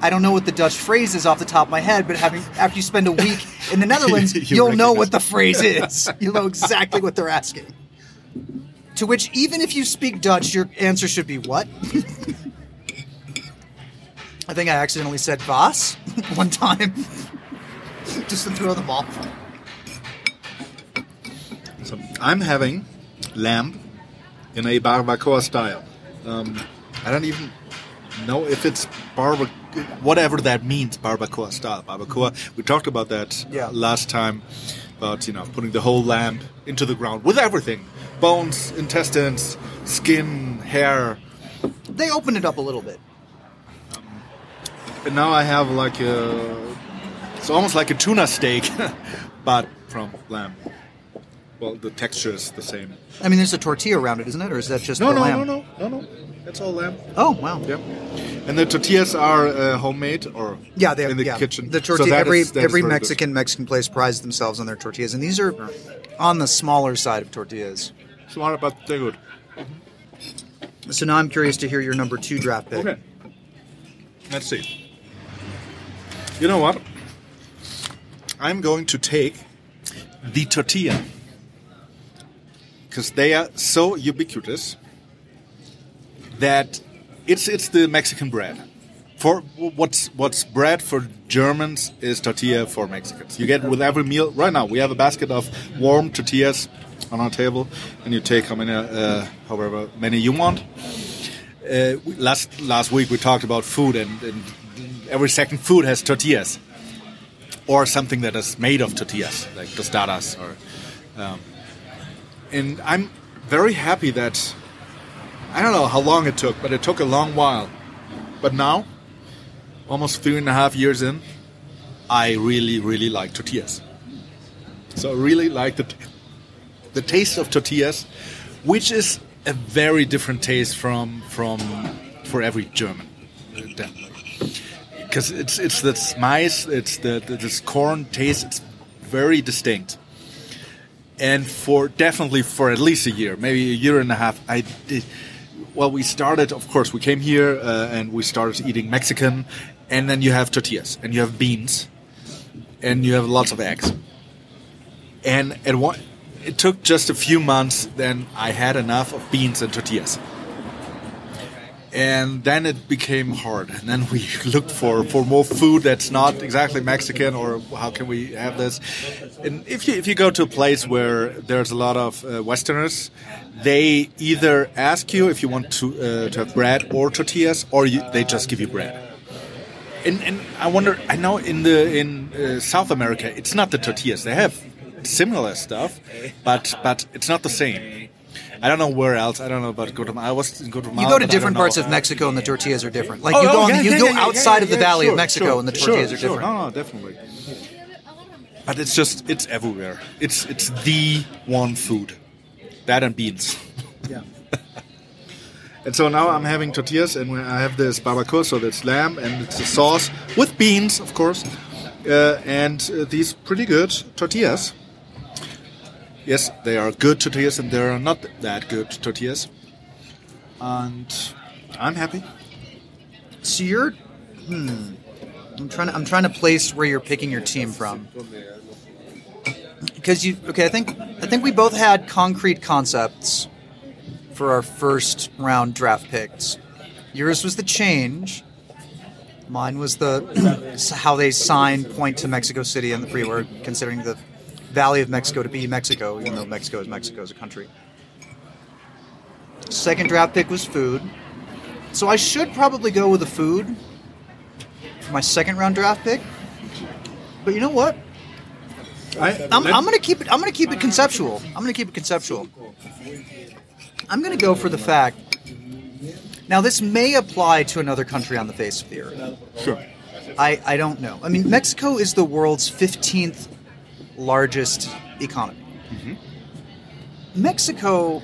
I don't know what the Dutch phrase is off the top of my head, but having after you spend a week in the *laughs* Netherlands, You you'll know what the phrase *laughs* is. You'll know exactly what they're asking. To which, even if you speak Dutch, your answer should be what? *laughs* I think I accidentally said "was" one time, just to throw them off. So I'm having lamb in a barbacoa style. Um, I don't even know if it's barbacoa, whatever that means, barbacoa style. Barbacoa. We talked about that Yeah. last time about you know putting the whole lamb into the ground with everything: bones, intestines, skin, hair. They opened it up a little bit. And now I have like a, it's almost like a tuna steak, *laughs* but from lamb. Well, the texture is the same. I mean, there's a tortilla around it, isn't it, or is that just No, no, lamb? no, no, no, no. It's all lamb. Oh wow. Yeah, and the tortillas are uh, homemade or Yeah, they are. in the yeah. kitchen. The So tortilla. that every is- every very good. Mexican Mexican place prides themselves on their tortillas, and these are on the smaller side of tortillas. smart, but they're good. So now I'm curious to hear your number two draft pick. Okay, let's see. You know what? I'm going to take the tortilla because they are so ubiquitous that it's it's the Mexican bread. For what's what's bread for Germans is tortilla for Mexicans. You get with every meal. Right now, we have a basket of warm tortillas on our table, and you take how many, uh, however many you want. Uh, last last week we talked about food, and, and every second food has tortillas, or something that is made of tortillas, like tostadas. Or, um, and I'm very happy that I don't know how long it took, but it took a long while. But now, almost three and a half years in, I really really like tortillas. So I really like the the taste of tortillas, which is a very different taste from from for every German, because it's it's this mice, it's the, the this corn taste. It's very distinct, and for definitely for at least a year, maybe a year and a half, I did. Well, we started, of course, we came here uh, and we started eating Mexican, and then you have tortillas and you have beans, and you have lots of eggs and at one, it took just a few months. Then I had enough of beans and tortillas, and then it became hard. And then we *laughs* looked for, for more food that's not exactly Mexican, or how can we have this? And if you if you go to a place where there's a lot of uh, Westerners, they either ask you if you want to uh, to have bread or tortillas, or you, they just give you bread. And, and I wonder. I know in the in uh, South America, it's not the tortillas. They have similar stuff, but but it's not the same. I don't know where else. I don't know about Guatemala. I was in Guatemala. You go to different parts of Mexico, and the tortillas are different. Like Oh, you go, oh, you yeah, go yeah, outside of the valley sure, of Mexico, sure, and the sure, tortillas are different. No, no, definitely. But it's just it's everywhere. It's it's the one food, that and beans. Yeah. *laughs* And so now I'm having tortillas, and I have this barbacoa, so that's lamb, and it's a sauce with beans, of course, uh, and uh, these pretty good tortillas. Yes, they are good tortillas, and they are not that good tortillas. And I'm happy. So you're, hmm. I'm trying to I'm trying to place where you're picking your team from. Because you okay, I think I think we both had concrete concepts for our first round draft picks. Yours was the change. Mine was the *coughs* how they sign point to Mexico City and the freeway, considering the Valley of Mexico to be Mexico, even though Mexico is Mexico as a country. Second draft pick was food. So I should probably go with the food for my second round draft pick. But you know what? I, I'm, I'm gonna keep it. I'm gonna keep it conceptual. I'm gonna keep it conceptual. I'm gonna go for the fact. Now this may apply to another country on the face of the earth. Sure. I, I don't know. I mean, Mexico is the world's 15th largest economy. Mm-hmm. Mexico,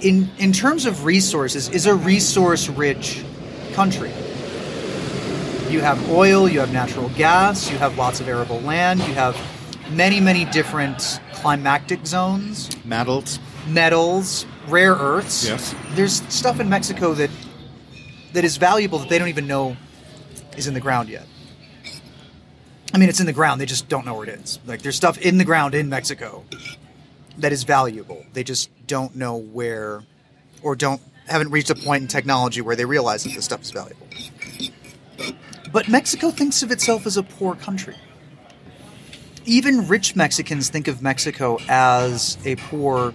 in in terms of resources, is a resource-rich country. You have oil, you have natural gas, you have lots of arable land, you have many, many different climactic zones, Metals. metals, rare earths. Yes. There's stuff in Mexico that that is valuable that they don't even know is in the ground yet. I mean, it's in the ground. They just don't know where it is. Like, there's stuff in the ground in Mexico that is valuable. They just don't know where, or don't haven't reached a point in technology where they realize that this stuff is valuable. But Mexico thinks of itself as a poor country. Even rich Mexicans think of Mexico as a poor,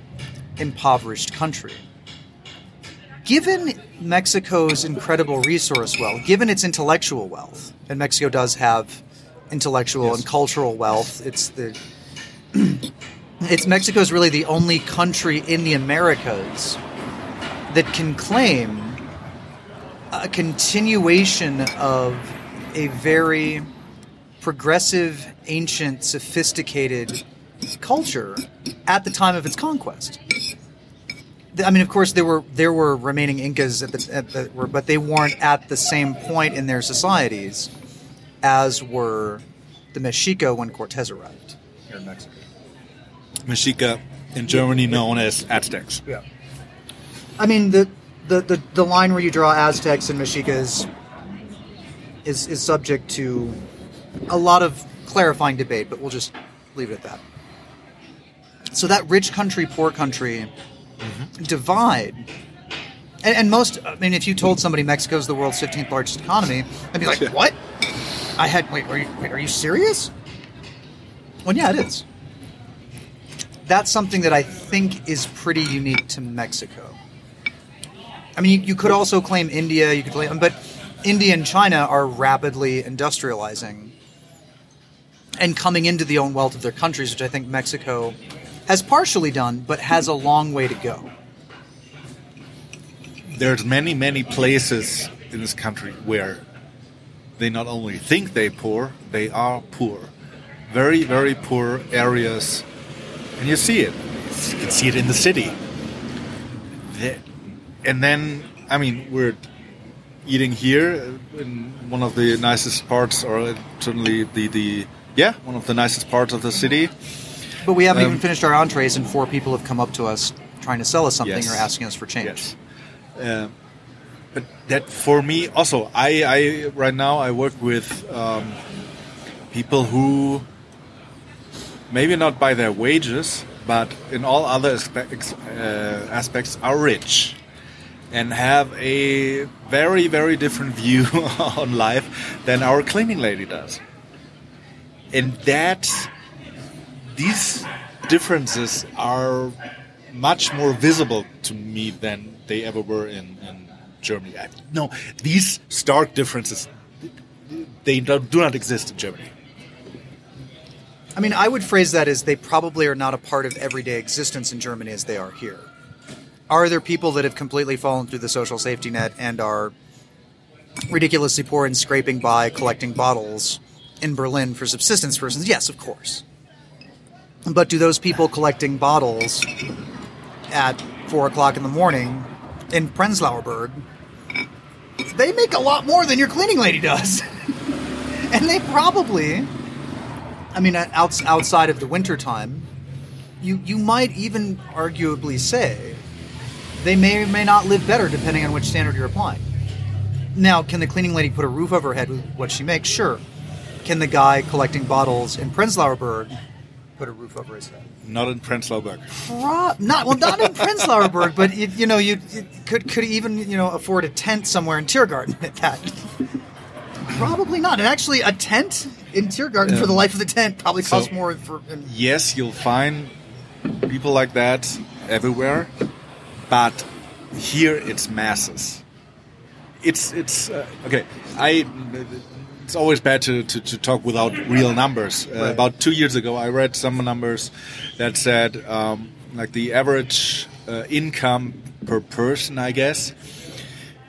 impoverished country. Given Mexico's incredible resource wealth, given its intellectual wealth, and Mexico does have intellectual Yes. and cultural wealth, it's the *clears throat* it's Mexico's really the only country in the Americas that can claim a continuation of a very progressive, ancient, sophisticated culture at the time of its conquest. I mean, of course, there were there were remaining Incas at the, at the but they weren't at the same point in their societies as were the Mexica when Cortez arrived here in Mexico. Mexica in Germany known as Aztecs. Yeah. I mean the the, the, the line where you draw Aztecs and Mexicas is is subject to a lot of clarifying debate, but we'll just leave it at that. So that rich country, poor country mm-hmm. divide. And, and most, I mean, if you told somebody Mexico's the world's 15th largest economy, I'd be like, what? I had, wait, are you, wait, are you serious? Well, yeah, it is that's something that I think is pretty unique to Mexico. I mean, you, you could also claim India, you could claim, but India and China are rapidly industrializing and coming into the own wealth of their countries, which I think Mexico has partially done, but has a long way to go. There's many, many places in this country where they not only think they poor, they are poor. Very, very poor areas. And you see it. You can see it in the city. And then, I mean, we're eating here in one of the nicest parts, or certainly the, the yeah, one of the nicest parts of the city. But we haven't Um, even finished our entrees, and four people have come up to us trying to sell us something Yes. or asking us for change. Yes. Uh, that for me also, I, I right now I work with um, people who maybe not by their wages, but in all other aspects, uh, aspects are rich and have a very very different *laughs* view on life than our cleaning lady does. And that these differences are much more visible to me than they ever were in, in Germany. No, these stark differences they do not exist in Germany. I mean, I would phrase that as they probably are not a part of everyday existence in Germany as they are here. Are there people that have completely fallen through the social safety net and are ridiculously poor and scraping by collecting bottles in Berlin for subsistence reasons? Yes, of course. But do those people collecting bottles at four o'clock in the morning in Prenzlauer they make a lot more than your cleaning lady does. *laughs* and they probably I mean, outs- outside of the winter time, you you might even arguably say they may or may not live better depending on which standard you're applying. Now, can the cleaning lady put a roof over her head with what she makes? Sure. Can the guy collecting bottles in Prenzlauer Berg put a roof over his head? Not in Prenzlauer Berg. Pro- not well, not in Prenzlauer Berg, but you, you know, you, you could could even you know afford a tent somewhere in Tiergarten at that. Probably not. And actually, a tent in Tiergarten for the life of the tent probably So- costs more for. Yes, you'll find people like that everywhere, but here it's masses. It's it's uh, okay. I it's always bad to, to, to talk without real numbers. Uh, Right. About two years ago, I read some numbers that said um, like the average uh, income per person, I guess,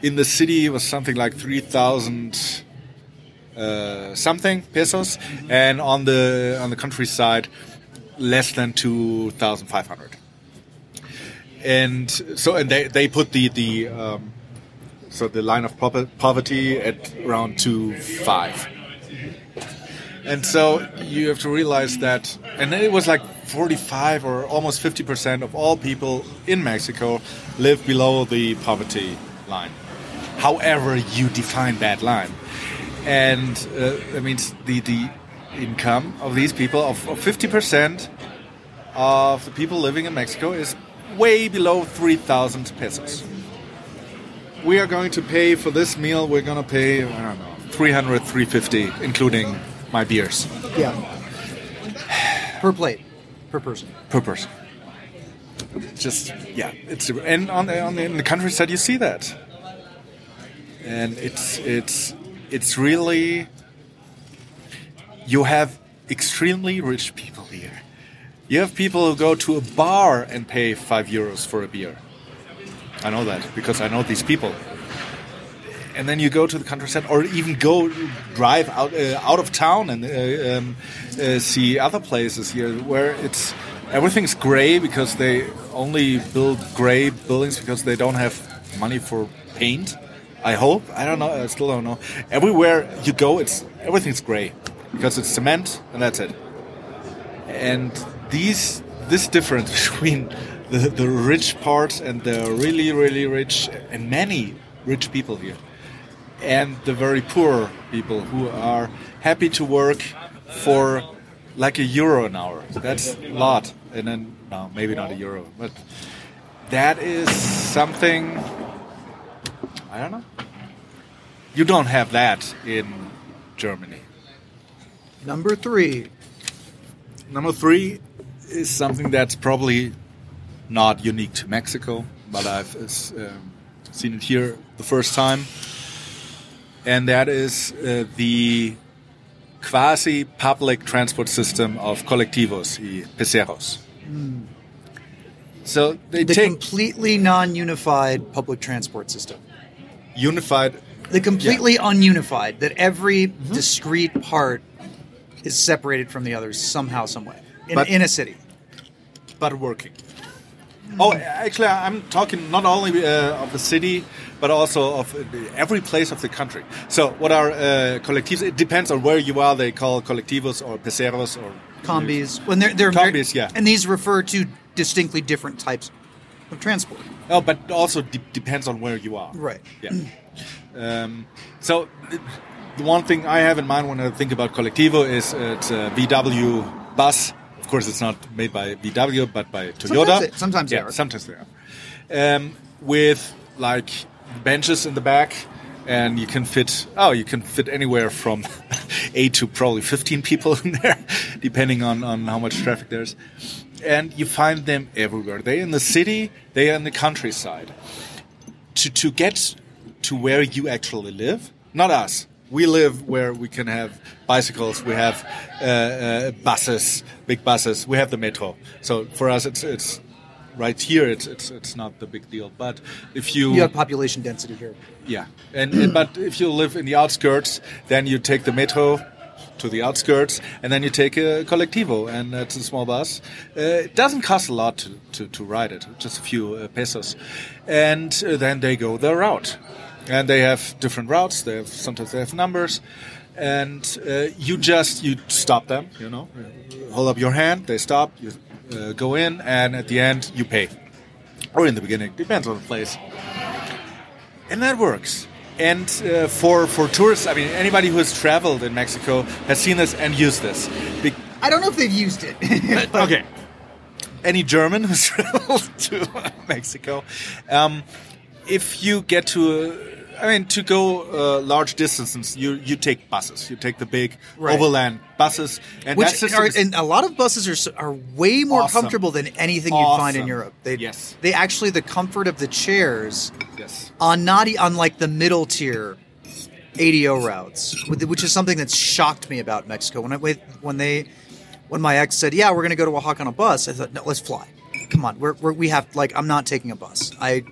in the city was something like three thousand uh, something pesos, and on the on the countryside, less than two thousand five hundred. And so, and they they put the the um, so the line of poverty at around two five. And so you have to realize that, and it was like 45 or almost 50 percent of all people in Mexico live below the poverty line. However, you define that line, and uh, that means the the income of these people of 50 percent of the people living in Mexico is way below 3,000 pesos. We are going to pay for this meal. We're going to pay I don't know 300, 350, including my beers Yeah. per plate, per person. per person. Just yeah, it's and on the, on the, in the countryside you see that, and it's it's it's really you have extremely rich people here. You have people who go to a bar and pay five euros for a beer. I know that because I know these people. And then you go to the countryside, or even go drive out uh, out of town and uh, um, uh, see other places here where it's everything's gray because they only build gray buildings because they don't have money for paint. I hope. I don't know. I still don't know. Everywhere you go, it's everything's gray because it's cement and that's it and these this difference *laughs* between the, the rich part and the really really rich and many rich people here. And the very poor people who are happy to work for like a euro an hour. That's a lot. And then no maybe not a euro but that is something i don't know. You don't have that in germany. Number three. Number three is something that's probably not unique to Mexico, but I've uh, um, seen it here the first time, and that is uh, the quasi public transport system of colectivos y peseros. So they The take completely non-unified public transport system. unified, The completely ununified. That every Mm-hmm. discrete part is separated from the others somehow, some way. In, in a city. but working. Oh, actually, I'm talking not only uh, of the city, but also of every place of the country. So, what are uh, colectivos? It depends on where you are. They call colectivos or peseros or Combis. When they're they're Combis, yeah. And these refer to distinctly different types of transport. Oh, but also de- depends on where you are. Right. Yeah. um, so, the one thing I have in mind when I think about colectivo is uh, it's a VW bus. Of course, it's not made by VW, but by Toyota. Sometimes they- sometimes they yeah, are. Sometimes they are. Um, with like benches in the back, and you can fit. Oh, you can fit anywhere from *laughs* eight to probably fifteen people *laughs* in there, depending on on how much traffic there's. And you find them everywhere. They in the city. They are in the countryside to to get to where you actually live. Not us. We live where we can have bicycles. We have uh, uh, buses, big buses. We have the metro. So for us, it's it's right here. It's it's it's not the big deal. But if you, You have population density here. yeah, and, and but if you live in the outskirts, then you take the metro to the outskirts, and then you take a colectivo, and it's a small bus. Uh, it doesn't cost a lot to, to, to ride it, just a few uh, pesos, and uh, then they go their route, and they have different routes. They have sometimes they have numbers, and uh, you just you stop them. You know, hold up your hand. They stop. You uh, go in, and at the end you pay, or in the beginning, depends on the place and that works. And uh, for for tourists, I mean, anybody who has traveled in Mexico has seen this and used this. Be- I don't know if they've used it. *laughs* but okay. Any German who's *laughs* traveled to Mexico, um, if you get to, I mean, to go uh, large distances, you you take buses. You take the big Right. overland buses, and Which are, and a lot of buses are are way more Awesome. comfortable than anything you'd find in Europe. They, Yes. they actually the comfort of the chairs yes. on not on like the middle tier ADO routes, which is something that shocked me about Mexico. When I when they when my ex said, "Yeah, we're going to go to Oaxaca on a bus," I thought, "No, let's fly. Come on, we're, we're, we have like I'm not taking a bus." I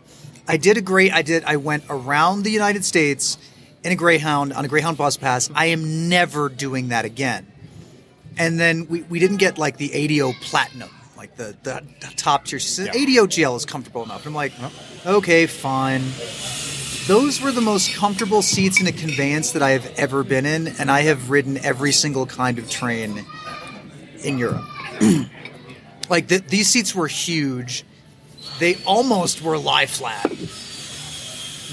I did a great. I did. I went around the United States in a Greyhound on a Greyhound bus pass. I am never doing that again. And then we, we didn't get like the ADO Platinum, like the, the, top tier. She said Yeah. ADO GL is comfortable enough. I'm like, okay, fine. those were the most comfortable seats in a conveyance that I have ever been in, and I have ridden every single kind of train in Europe. *clears throat* like th- these seats were huge. They almost were lie flat.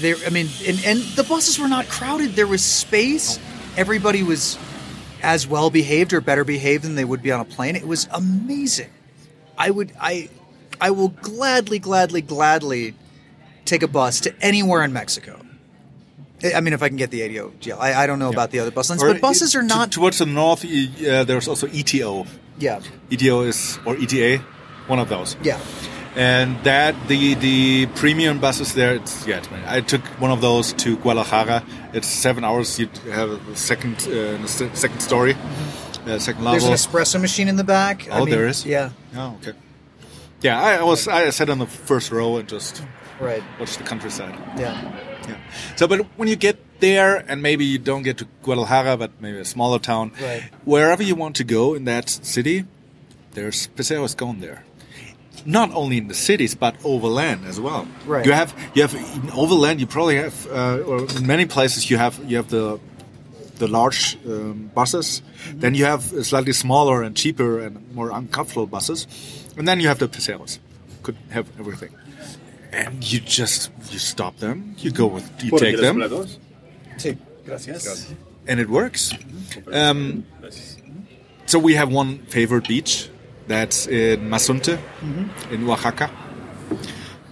They, I mean, and, and the buses were not crowded. There was space. Everybody was as well behaved or better behaved than they would be on a plane. It was amazing. I would, I, I will gladly, gladly, gladly take a bus to anywhere in Mexico. I mean, if I can get the ADO GL. I, I don't know about the other bus lines, Or but buses are to- not. towards the north. Uh, there's also ETO. yeah, ETO is or ETA, one of those. yeah. And that the the premium buses there, it's yeah. It's, I took one of those to Guadalajara. It's seven hours. You have a second uh, second story, uh, second There's an espresso machine in the back. I Oh, mean, there is? Yeah, oh, okay. Yeah, I, I was I sat on the first row and just right. watched the countryside. Yeah, Yeah. So, but when you get there, and maybe you don't get to Guadalajara, but maybe a smaller town, Right. wherever you want to go in that city, there's Paseos going there. Not only in the cities, but overland as well. Right. You have you have overland. You probably have, uh, or in many places, you have you have the the large um, buses. Mm-hmm. Then you have slightly smaller and cheaper and more uncomfortable buses, and then you have the Paseos. Could have everything. And you just you stop them. You go with you ¿Por take quieres them, una dos? sí. Gracias. and it works. Um, so we have one favorite beach that's in Mazunte, mm-hmm. in Oaxaca.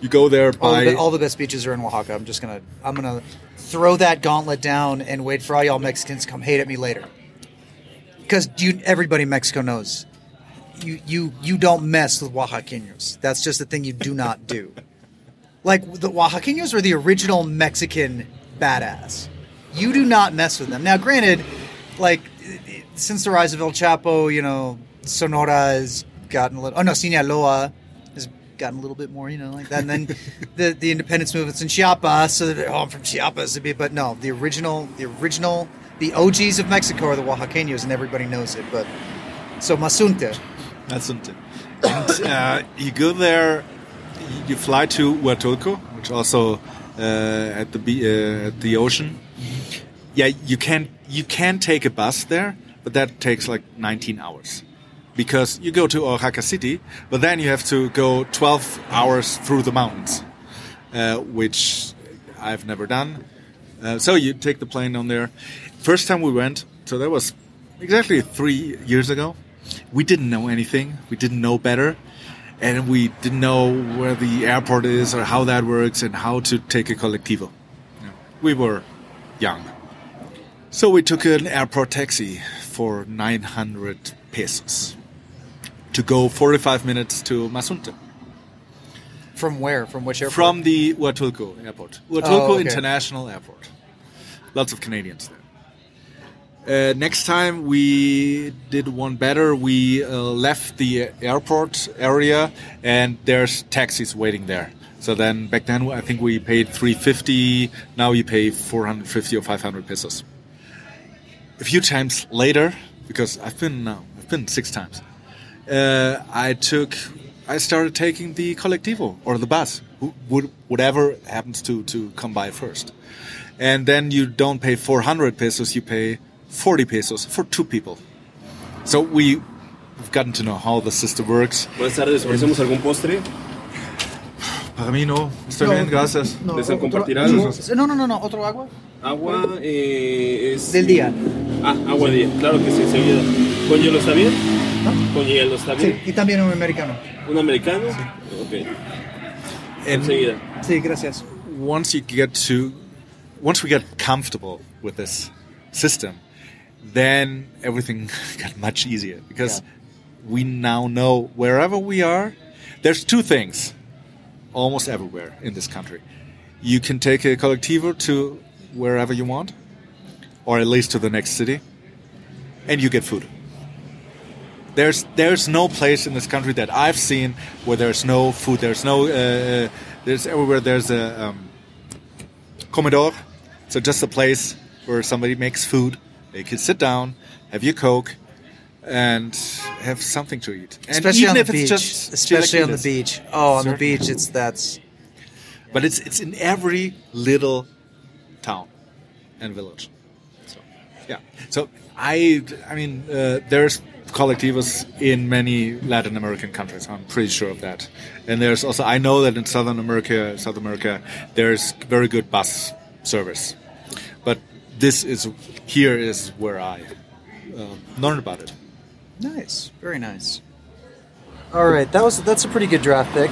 You go there All the, all the best beaches are in Oaxaca. I'm just gonna I'm gonna throw that gauntlet down and wait for all y'all Mexicans to come hate at me later. Because you everybody in Mexico knows you you you don't mess with Oaxaqueños. That's just the thing you do not do. Like the Oaxaqueños are the original Mexican badass. You do not mess with them. Now, granted, like since the rise of El Chapo, you know, Sonora has gotten a little. Oh no, Sinaloa has gotten a little bit more, you know, like that. And then *laughs* the the independence movements in Chiapas. So that, oh, I'm from Chiapas, but no, the original, the original, the OGs of Mexico are the Oaxaqueños, and everybody knows it. But so Mazunte, Masunte. And uh, you go there, you fly to Huatulco, which also uh, at the uh, at the ocean. Yeah, you can you can take a bus there, but that takes like 19 hours because you go to Oaxaca City, but then you have to go 12 hours through the mountains, uh, which I've never done. Uh, so you take the plane down there. First time we went, so that was exactly three years ago. We didn't know anything. We didn't know better, and we didn't know where the airport is or how that works and how to take a colectivo. We were young. So we took an airport taxi for 900 pesos to go 45 minutes to Mazunte from where? From which airport? from the Huatulco airport. Huatulco Oh, okay. International Airport. Lots of Canadians there. Uh, next time we did one better. We uh, left the airport area and there's taxis waiting there. So then back then I think we paid 350. Now you pay 450 or 500 pesos. A few times later, because I've been now I've been six times. Uh, I took I started taking the colectivo or the bus, who- would- whatever happens to to come by first, and then you don't pay 400 pesos, you pay 40 pesos for two people. So we. We've gotten to know how the system works. Buenas tardes, ¿ofrecemos algún postre? Para mí no. Está bien, gracias. No, ¿Desean otro- compartir algo? No, no, no, no. Otro agua. Agua eh, es... Del día. Ah, agua de día, claro que sí, enseguida. ¿Con hielo está bien? ¿Con hielo está Sí, bien? y también un americano. ¿Un americano? Ok, And enseguida. Sí, gracias. once you get to once we get comfortable with this system then everything *laughs* got much easier because we now know wherever we are there's two things almost everywhere in this country you can take a colectivo to wherever you want or at least to the next city and you get food there's there's no place in this country that I've seen where there's no food. There's no uh, there's everywhere there's a um, comedor, so just a place where somebody makes food. You can sit down, have your coke, and have something to eat. And Especially on the beach. it's just Especially on the beach. Oh, on the beach, it's that's But it's it's in every little town and village. So, yeah. So I, I mean, uh, there's colectivos in many Latin American countries. I'm pretty sure of that. And there's also I know that in Southern America, South America, there's very good bus service. But this is here is where I uh, learned about it. Nice, very nice. All right, that was that's a pretty good draft pick.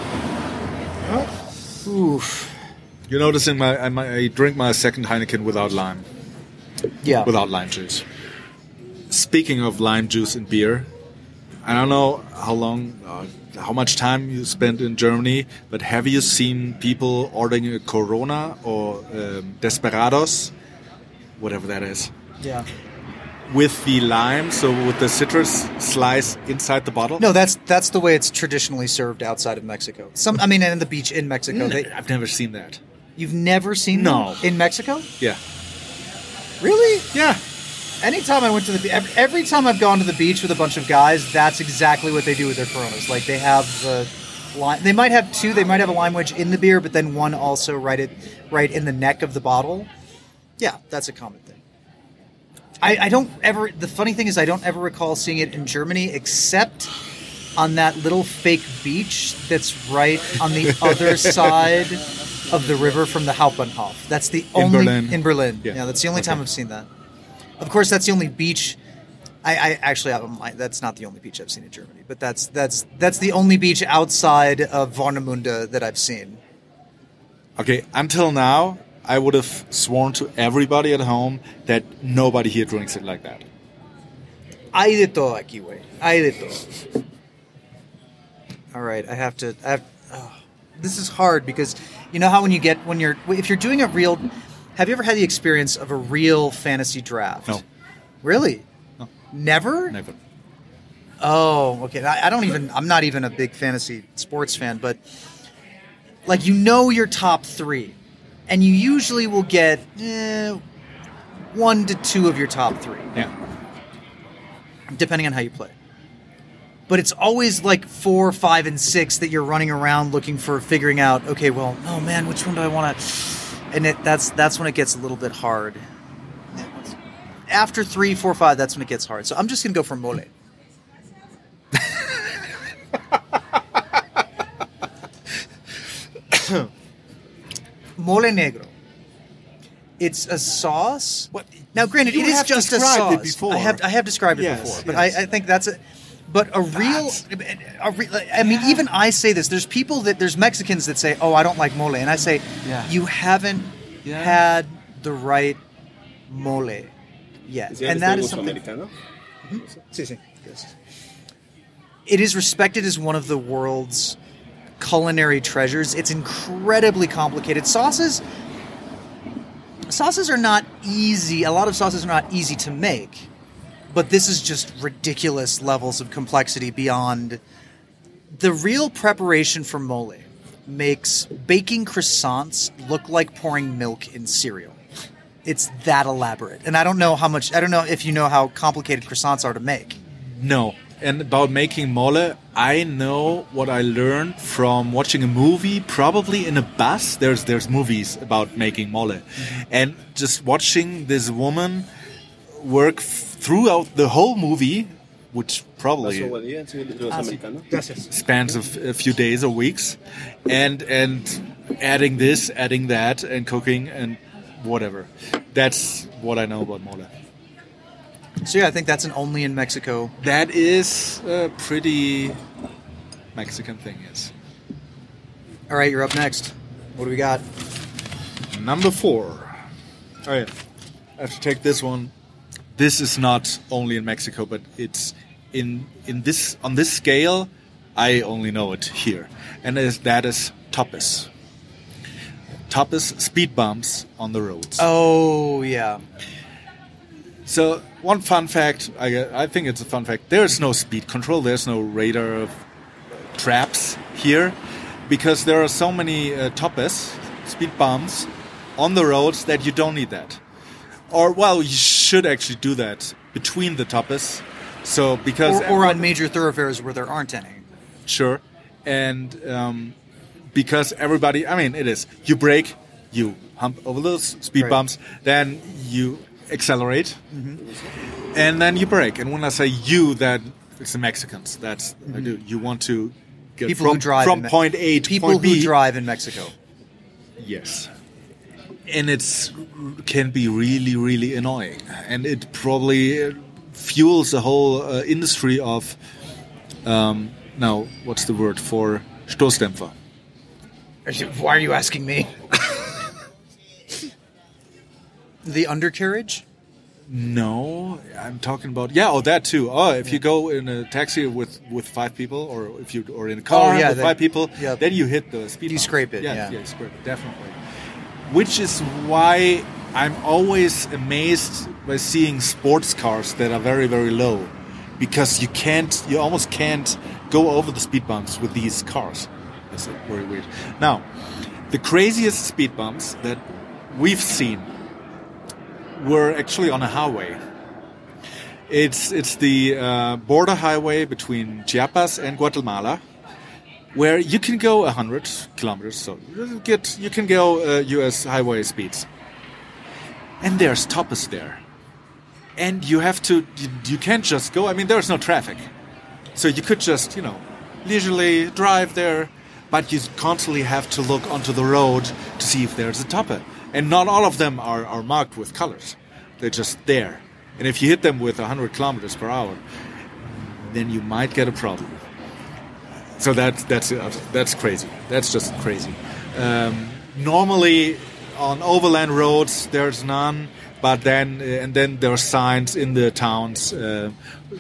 Oof. You noticing my I, my I drink my second Heineken without lime, Yeah. without lime juice. Speaking of lime juice and beer, I don't know how long, uh, how much time you spent in Germany, but have you seen people ordering a Corona or um, Desperados, whatever that is, Yeah. with the lime, so with the citrus slice inside the bottle? No, that's that's the way it's traditionally served outside of Mexico. Some, I mean, in the beach in Mexico. They, I've never seen that. you've never seen No. them in Mexico? Yeah, Really? yeah. Anytime I went to the every, every time I've gone to the beach with a bunch of guys, that's exactly what they do with their Coronas. Like they have the lime. They might have two. They might have a lime wedge in the beer, but then one also right it right in the neck of the bottle. Yeah, that's a common thing. I, I don't ever. The funny thing is, I don't ever recall seeing it in Germany, except on that little fake beach that's right on the *laughs* other side of the river from the Hauptbahnhof. That's the In only Berlin. in Berlin. Yeah. Yeah, that's the only Okay. time I've seen that. Of course, that's the only beach. I, I actually, I, that's not the only beach I've seen in Germany, but that's that's that's the only beach outside of Warnemünde that I've seen. Okay, until now, I would have sworn to everybody at home that nobody here drinks it like that. Hay de todo aquí, güey. Hay de todo. All right, I have to. I have, oh, this is hard because you know how when you get when you're if you're doing a real. Have you ever had the experience of a real fantasy draft? No. Really? No. Never. Never. Oh, okay. I, I don't even. I'm not even a big fantasy sports fan, but like you know your top three, and you usually will get eh, one to two of your top three, Yeah. depending on how you play. But it's always like four, five, and six that you're running around looking for, figuring out. Okay, well, oh man, which one do I want to? And it, that's that's when it gets a little bit hard. After three, four, five, that's when it gets hard. So I'm just gonna go for mole. *laughs* mole negro. It's a sauce. What- Now, granted, You it is just a sauce. before. I have I have described it Yes, before, but yes. I, I think that's a. But a real, a re, I mean, even I say this. There's people that there's Mexicans that say, "Oh, I don't like mole," and I say, Yeah. "You haven't Yeah. had the right mole yet," ¿Sí and that is something. americano? Mm-hmm. Sí, sí. Yes. It is respected as one of the world's culinary treasures. It's incredibly complicated. Sauces sauces are not easy. A lot of sauces are not easy to make. But this is just ridiculous levels of complexity beyond the real preparation for mole makes baking croissants look like pouring milk in cereal. It's that elaborate. And I don't know how much I don't know if you know how complicated croissants are to make. No. And about making mole, I know what I learned from watching a movie, probably in a bus. There's there's movies about making mole, mm-hmm. and just watching this woman work f- throughout the whole movie, which probably Paso buen día, señor de los americanos. spans of a few days or weeks, and and adding this, adding that, and cooking and whatever. That's what I know about mole. So yeah, I think that's an only in Mexico. That is a pretty Mexican thing, yes. All right, you're up next. What do we got? Number four. All right, I have to take this one. This is not only in Mexico, but it's in in this on this scale. I only know it here, and is, that is tapas. Tapas speed bumps on the roads. Oh yeah. So one fun fact, I, I think it's a fun fact. There's no speed control. There's no radar traps here because there are so many uh, toppers, speed bumps on the roads that you don't need that. Or well, you should actually do that between the toppers. So because Or, or on major thoroughfares where there aren't any. sure, and um, because everybody, I mean, it is you brake, you hump over those speed Right. bumps, then you accelerate, and then you brake. And when I say you, that it's the Mexicans. That's I do. You want to get People from, who drive from point A to people point who drive in Mexico. Yes. And it's can be really, really annoying, and it probably fuels the whole uh, industry of. Um, now, what's the word for Stoßdämpfer? Why are you asking me? *laughs* the undercarriage? No, I'm talking about yeah, oh that too. Oh, if you go in a taxi with with five people, or if you or in a car Oh, yeah, with then- five people, yeah. then you hit the speed. You bump. scrape it, Yeah, yeah. yeah, you scrape it definitely. Which is why I'm always amazed by seeing sports cars that are very very low, because you can't, you almost can't go over the speed bumps with these cars. That's very weird. Now, the craziest speed bumps that we've seen were actually on a highway. It's it's the uh, border highway between Chiapas and Guatemala, where you can go 100 kilometers. So you get you can go uh, U.S. highway speeds, and there's toppers there, and you have to you, you can't just go. I mean, there's no traffic, so you could just you know leisurely drive there, but you constantly have to look onto the road to see if there's a topper, and not all of them are, are marked with colors. They're just there, and if you hit them with 100 kilometers per hour, then you might get a problem. So that's that's uh, that's crazy. That's just crazy. Um, normally, on overland roads, there's none. But then uh, and then there are signs in the towns, uh,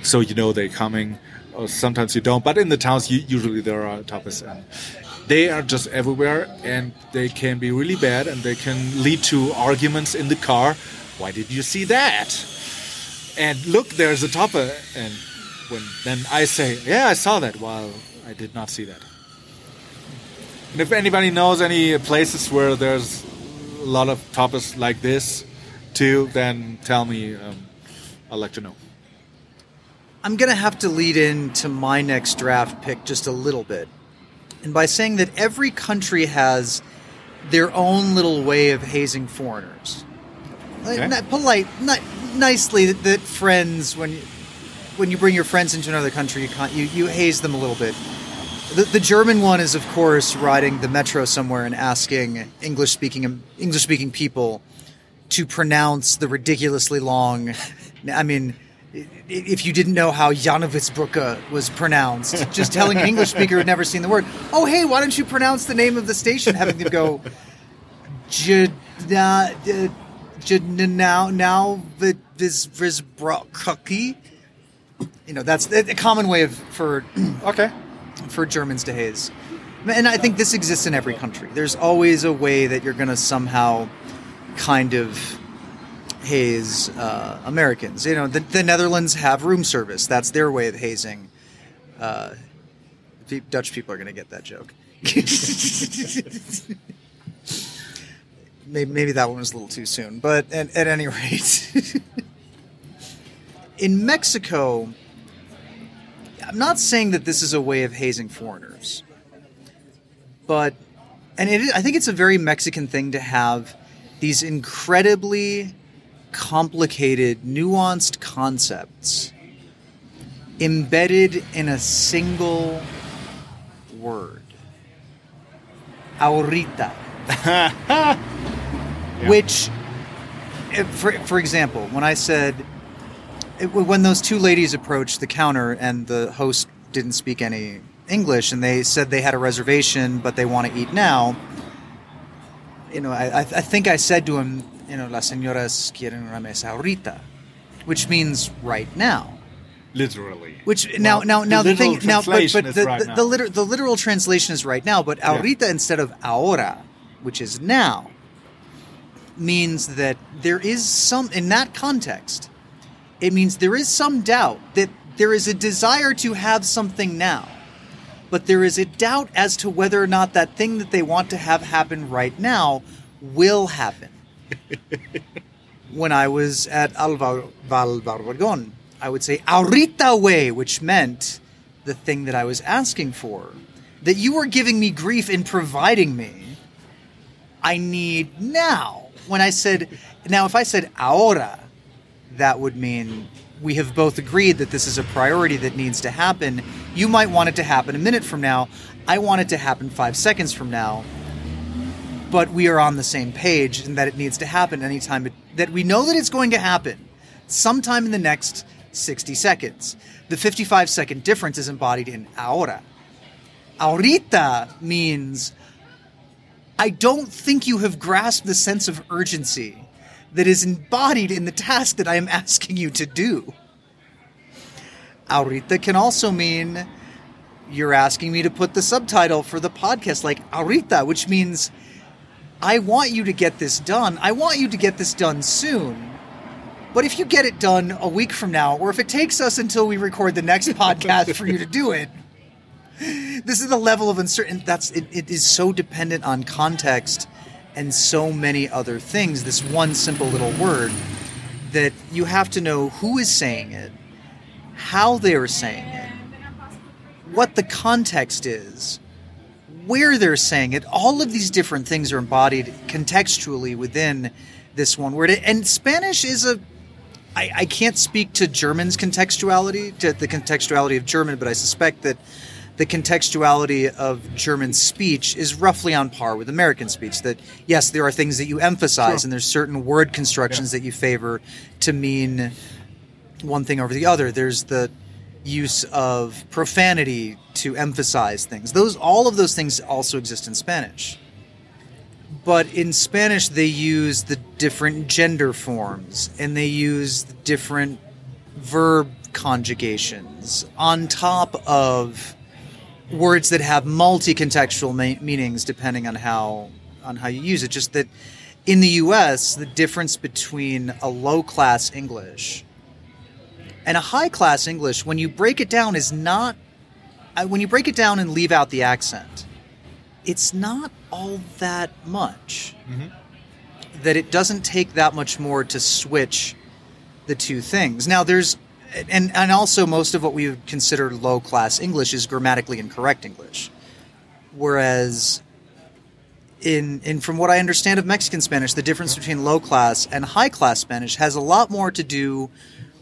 so you know they're coming. Or sometimes you don't. But in the towns, you, usually there are toppers, and they are just everywhere, and they can be really bad, and they can lead to arguments in the car. Why did you see that? And look, there's a topper, and when then I say, "Yeah, I saw that," while I did not see that. And if anybody knows any places where there's a lot of toppers like this, too, then tell me. Um, I'll let you know. I'm going to have to lead into my next draft pick just a little bit. And by saying that every country has their own little way of hazing foreigners. Like, Okay. not polite, not nicely that, that friends when you, when you bring your friends into another country, you you, you haze them a little bit. The, the German one is, of course, riding the metro somewhere and asking English speaking English speaking people to pronounce the ridiculously long. *laughs* I mean, if you didn't know how Jannowitzbrücke was pronounced, just telling an English speaker who'd never seen the word, "Oh, hey, why don't you pronounce the name of the station?" Having them go, "J- na- uh, now now Vizbrücke." You know, that's a common way of for Okay. For Germans to haze. And I think this exists in every country. There's always a way that you're going to somehow kind of haze uh, Americans. You know, the, the Netherlands have room service. That's their way of hazing. Uh, Dutch people are going to get that joke. maybe, maybe that one was a little too soon. But at, at any rate, *laughs* in Mexico, I'm not saying that this is a way of hazing foreigners, but and it is, I think it's a very Mexican thing to have these incredibly complicated, nuanced concepts embedded in a single word. Ahorita. *laughs* Which, eh, for, for example, when I said, it, when those two ladies approached the counter and the host didn't speak any English and they said they had a reservation but they want to eat now, you know, I, I think I said to him, you know, las señoras quieren una mesa ahorita, which means right now. Literally. Which now, Well, now, the now the, thing, now, but, but the, right the, now. the, liter, the literal translation is right now, but ahorita instead of ahora, which is now, means that there is some, in that context, it means there is some doubt that there is a desire to have something now, but there is a doubt as to whether or not that thing that they want to have happen right now will happen. *laughs* when I was at Alvar- Valvargon, I would say ahorita way, which meant the thing that I was asking for, that you were giving me grief in providing me. I need now. When I said, now if I said ahora, that would mean we have both agreed that this is a priority that needs to happen. You might want it to happen a minute from now. I want it to happen five seconds from now. But we are on the same page and that it needs to happen anytime it, that we know that it's going to happen sometime in the next 60 seconds. The 55 second difference is embodied in ahora. Ahorita means I don't think you have grasped the sense of urgency that is embodied in the task that I am asking you to do. Ahorita can also mean you're asking me to put the subtitle for the podcast like ahorita, which means I want you to get this done. I want you to get this done soon. But if you get it done a week from now, or if it takes us until we record the next podcast for you to do it, *laughs* this is the level of uncertainty. That's it, it is so dependent on context and so many other things. This one simple little word that you have to know who is saying it, how they are saying it, what the context is, where they're saying it. All of these different things are embodied contextually within this one word. And Spanish is a I, I can't speak to German's contextuality, to the contextuality of German, but I suspect that the contextuality of German speech is roughly on par with American speech. That yes, there are things that you emphasize, and there's certain word constructions that you favor to mean one thing over the other. There's the use of profanity to emphasize things. Those all of those things also exist in Spanish. But in Spanish they use the different gender forms and they use the different verb conjugations on top of words that have multi-contextual ma- meanings depending on how on how you use it. Just that in the US the difference between a low class English and a high class English when you break it down is not uh, when you break it down and leave out the accent it's not all that much. That it doesn't take that much more to switch the two things. Now there's and and also most of what we would consider low class English is grammatically incorrect English, whereas in in from what I understand of Mexican Spanish, the difference between low class and high class Spanish has a lot more to do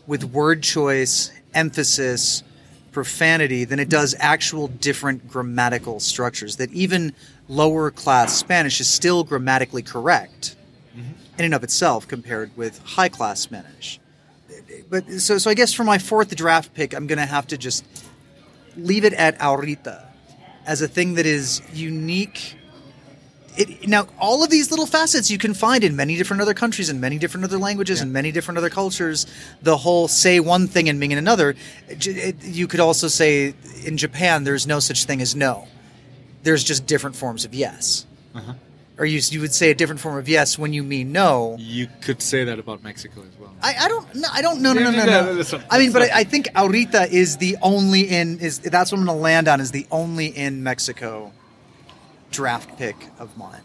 with word choice, emphasis, profanity than it does actual different grammatical structures. That even lower class Spanish is still grammatically correct mm-hmm. in and of itself compared with high class Spanish but so so I guess for my fourth draft pick, I'm gonna have to just leave it at ahorita as a thing that is unique. It, now, all of these little facets you can find in many different other countries and many different other languages and many different other cultures. The whole say one thing and mean another. You could also say in Japan, there's no such thing as no. There's just different forms of yes. Uh-huh. Or you, you would say a different form of yes when you mean no. You could say that about Mexico as well. I, I don't no I don't no no no no. no, no. no, that's not- I mean, but I, I think ahorita is the only in is that's what I'm going to land on is the only in Mexico draft pick of mine.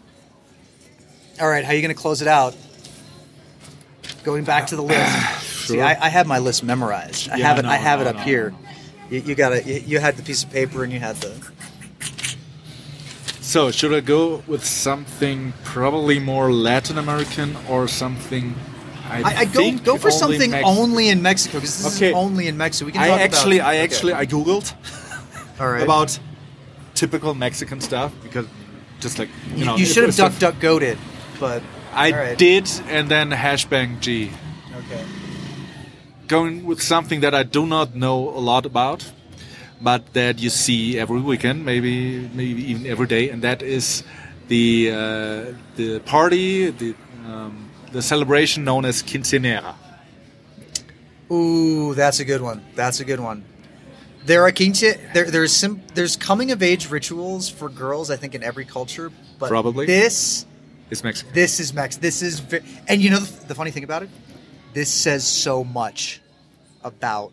All right, how are you going to close it out? Going back to the uh, list. *sighs* See, I, I have my list memorized. I Yeah, have it. no, I have no, it up no. here. You, you got it. You, you had the piece of paper and you had the. So, should I go with something probably more Latin American or something? I, I, I go think go for only something Mex- only in Mexico because this Okay. is only in Mexico. We can I actually, about, I Okay. actually, I googled *laughs* All right. about typical Mexican stuff because just like you, you, know, you should have duck duck goat it, but I right. did, and then hashbang G. Okay. Going with something that I do not know a lot about, but that you see every weekend, maybe maybe even every day, and that is the uh, the party, the um, the celebration known as quinceañera. Ooh, that's a good one. That's a good one. There are quince. There, there's sim, there's coming of age rituals for girls. I think in every culture, but Probably. this It's Mexican. this is Mex. This is ve- and you know the, the funny thing about it, this says so much about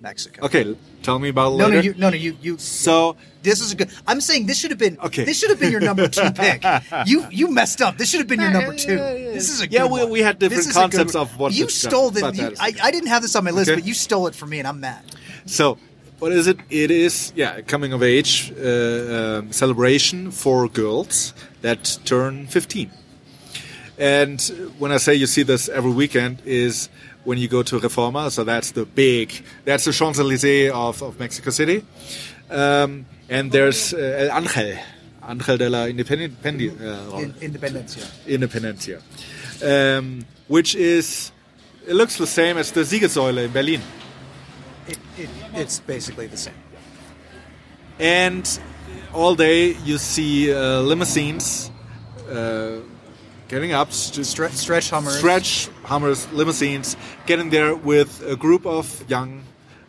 Mexico. Okay, tell me about it No, later. no, you, no, no, you, you. so This is a good. I'm saying this should have been. Okay. This should have been your number two *laughs* pick. You you messed up. This should have been your number two. This is a Yeah, good we- one. we had different This is good concepts of what you this stole. The, you, I, I didn't have this on my list, Okay. but you stole it from me, and I'm mad. so what is it? It is yeah, coming of age uh, um, celebration for girls that turn 15. And when I say you see this every weekend, is when you go to Reforma. So that's the big, that's the Champs Elysees of, of Mexico City. Um, and there's uh, El Ángel, Ángel de la Independencia, uh, In, Independencia. Independencia, um, which is it looks the same as the Siegessäule in Berlin. It, it, it's basically the same. and all day you see uh, limousines uh, getting up, st- Stre- stretch Hummers. stretch Hummers, limousines, getting there with a group of young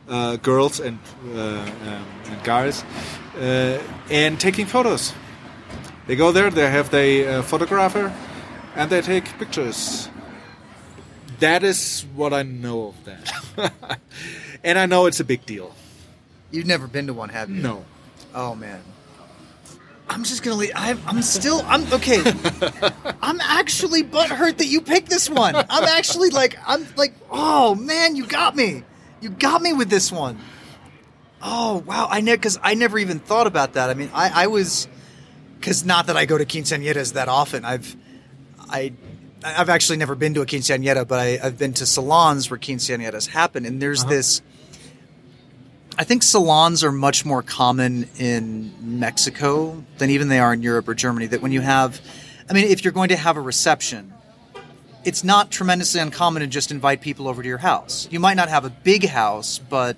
uh, girls and, uh, um, and guys, uh, and taking photos. They go there, they have the uh, photographer, and they take pictures. That is what I know of that. *laughs* and I know it's a big deal. You've never been to one, have you? No. Oh man. I'm just gonna leave. I'm, I'm still. I'm okay. *laughs* I'm actually butthurt that you picked this one. I'm actually like. I'm like. Oh man, you got me. You got me with this one. Oh wow, I never because I never even thought about that. I mean, I, I was because not that I go to quinceañeras that often. I've I I've actually never been to a quinceañera, but I, I've been to salons where quinceañeras happen, and there's uh-huh. this. I think salons are much more common in Mexico than even they are in Europe or Germany. That when you have, I mean, if you're going to have a reception, it's not tremendously uncommon to just invite people over to your house. You might not have a big house, but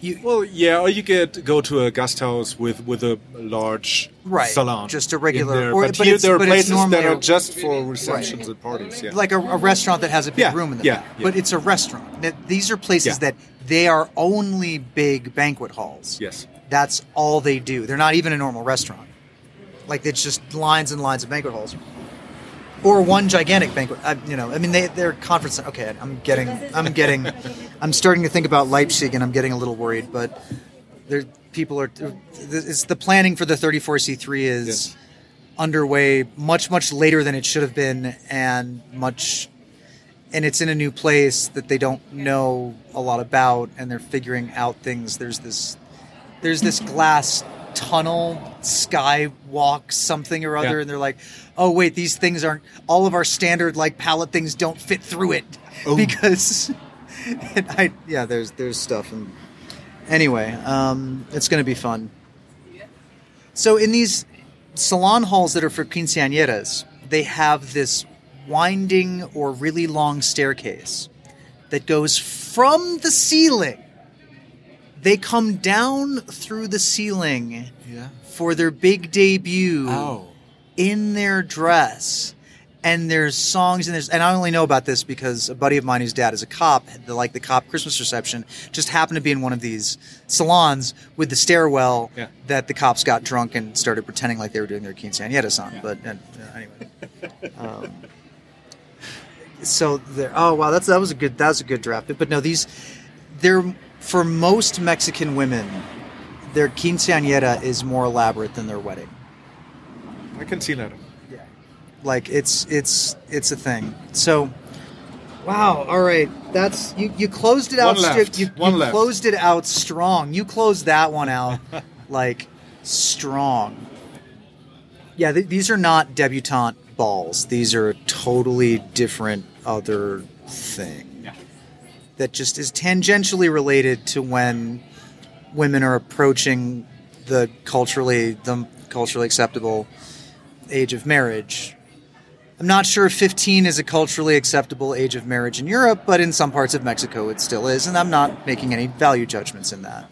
you Well, yeah, or you get go to a guest house with with a large Right, salon, just a regular- or- but, but here there are places that are just for receptions and parties. Yeah, like a, a restaurant that has a big Yeah, room in the yeah, back. yeah. But it's a restaurant. That- These are places that they are only big banquet halls. yes, That's all they do. They're not even a normal restaurant. Like it's just lines and lines of banquet halls, or one gigantic banquet. I, you know, I mean, they they're conference. Okay, I'm getting, I'm getting, I'm starting to think about Leipzig, and I'm getting a little worried. But there, people are. It's the planning for the 34C3 is Yes. underway much much later than it should have been, and much. And it's in a new place that they don't know a lot about, and they're figuring out things. There's this there's this glass tunnel skywalk something or other Yeah. and they're like oh wait these things aren't all of our standard like pallet things don't fit through it Oh. *laughs* because *laughs* and I, yeah there's there's stuff and anyway um, it's gonna be fun so in these salon halls that are for quinceañeras they have this winding or really long staircase that goes from the ceiling they come down through the ceiling yeah. for their big debut Oh, in their dress. And there's songs and there's and I only know about this because a buddy of mine whose dad is a cop, the, like the cop Christmas reception, just happened to be in one of these salons with the stairwell Yeah. that the cops got drunk and started pretending like they were doing their quinceañera song. But uh, anyway, um, so there. Oh wow, that's that was a good that was a good draft. But no, these they're for most Mexican women, their quinceañera is more elaborate than their wedding. I can see that. Yeah. Like it's it's it's a thing. So wow, all right. That's you you closed it out One left. stri- you, One you left. closed it out strong. You closed that one out *laughs* like strong. Yeah, th- these are not debutante balls. These are a totally different other thing. That just is tangentially related to when women are approaching the culturally the culturally acceptable age of marriage. I'm not sure if 15 is a culturally acceptable age of marriage in Europe, but in some parts of Mexico it still is, and I'm not making any value judgments in that.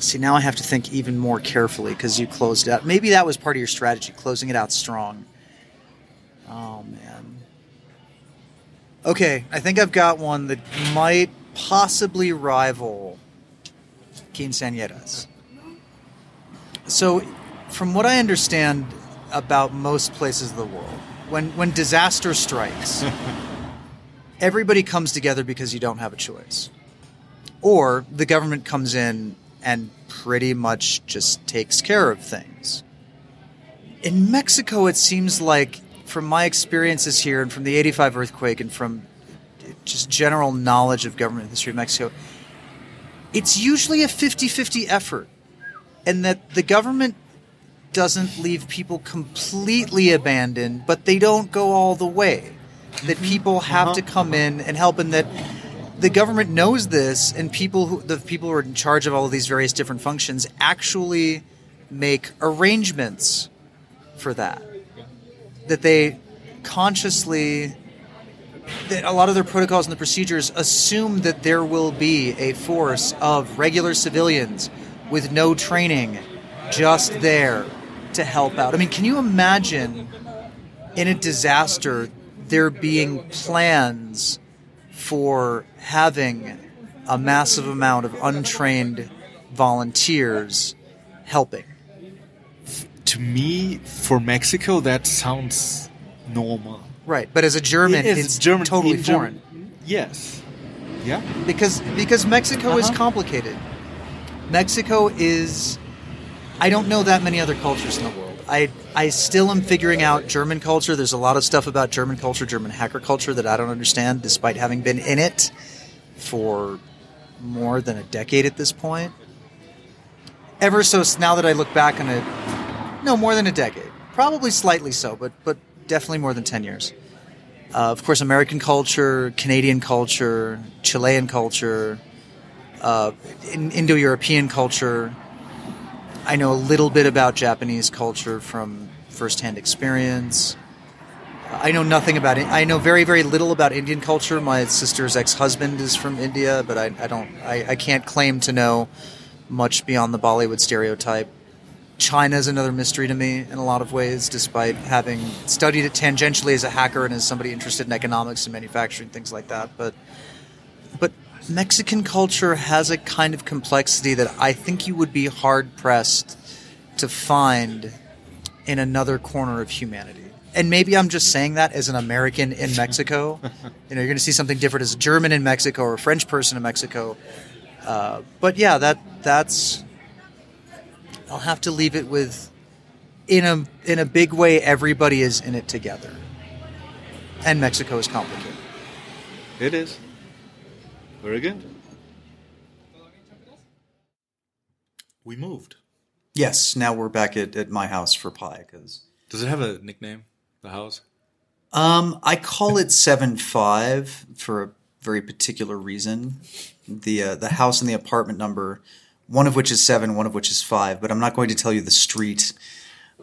See, now I have to think even more carefully because you closed out. Maybe that was part of your strategy, closing it out strong. Oh, man. Okay, I think I've got one that might possibly rival quinceañeras. So, from what I understand about most places of the world, when when disaster strikes, *laughs* everybody comes together because you don't have a choice, or the government comes in and pretty much just takes care of things. In Mexico, it seems like, from my experiences here and from the '85 earthquake and from just general knowledge of government history of Mexico, it's usually a 50-50 effort. And that the government doesn't leave people completely abandoned but they don't go all the way. That mm-hmm. people have to uh-huh. come uh-huh. in and help and that the government knows this and people who the people who are in charge of all of these various different functions actually make arrangements for that that they consciously that a lot of their protocols and the procedures assume that there will be a force of regular civilians with no training just there to help out. I mean, can you imagine in a disaster there being plans for having a massive amount of untrained volunteers helping? To me, for Mexico, that sounds normal. Right, but as a German, It is it's German- totally German- foreign. Yes. Yeah. because because Mexico is Uh-huh. complicated. Mexico is I don't know that many other cultures in the world. I I still am figuring out German culture. There's a lot of stuff about German culture, German hacker culture that I don't understand despite having been in it for more than a decade at this point. Ever so now that I look back on it, no more than a decade. Probably slightly so, but but definitely more than 10 years. Uh, of course, American culture, Canadian culture, Chilean culture, uh, in, Indo-European culture. I know a little bit about Japanese culture from firsthand experience. I know nothing about it. I know very, very little about Indian culture. My sister's ex-husband is from India, but I, I don't. I, I can't claim to know much beyond the Bollywood stereotype. China is another mystery to me in a lot of ways, despite having studied it tangentially as a hacker and as somebody interested in economics and manufacturing things like that. But but Mexican culture has a kind of complexity that I think you would be hard pressed to find in another corner of humanity. And maybe I'm just saying that as an American in *laughs* Mexico. you know, you're going to see something different as a German in Mexico or a French person in Mexico. Uh, but yeah, that that's. I'll have to leave it with, in a in a big way, everybody is in it together, and Mexico is complicated. It is. Very good. We moved. Yes, now we're back at, at my house for pie because Does it have a nickname? The house? um, I call it seven five for a very particular reason. The uh, the house and the apartment number, one of which is seven, one of which is five. But I'm not going to tell you the street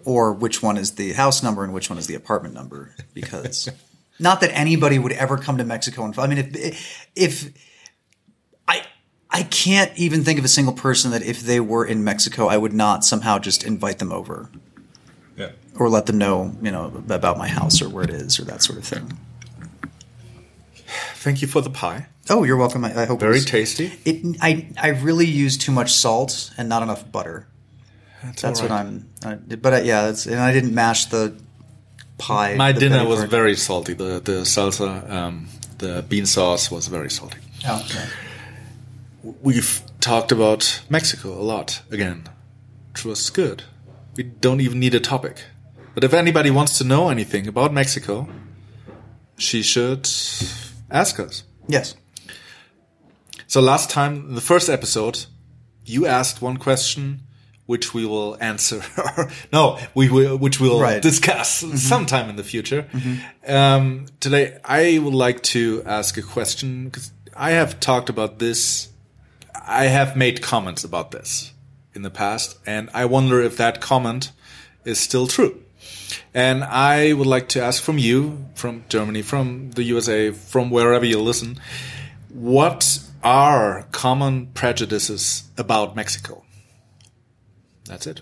or which one is the house number and which one is the apartment number because *laughs* not that anybody would ever come to Mexico and I mean if if I I can't even think of a single person that if they were in Mexico I would not somehow just invite them over Yeah. or let them know, you know, about my house or where it is or that sort of thing. Thank you for the pie. Oh, you're welcome. I, I hope Very it was- tasty. It, I I really use too much salt and not enough butter. That's all what. I'm. I, but uh, yeah, that's, and I didn't mash the pie. My the dinner was part. very salty. The the salsa, um, the bean sauce was very salty. Oh, okay. We've talked about Mexico a lot again, which was good. We don't even need a topic. But if anybody wants to know anything about Mexico, she should ask us. Yes. So last time, in the first episode, you asked one question, which we will answer. *laughs* no, we will, which we'll Right. discuss sometime in the future. Um, today, I would like to ask a question because I have talked about this. I have made comments about this in the past, and I wonder if that comment is still true. And I would like to ask from you, from Germany, from the USA, from wherever you listen, what are common prejudices about Mexico? That's it.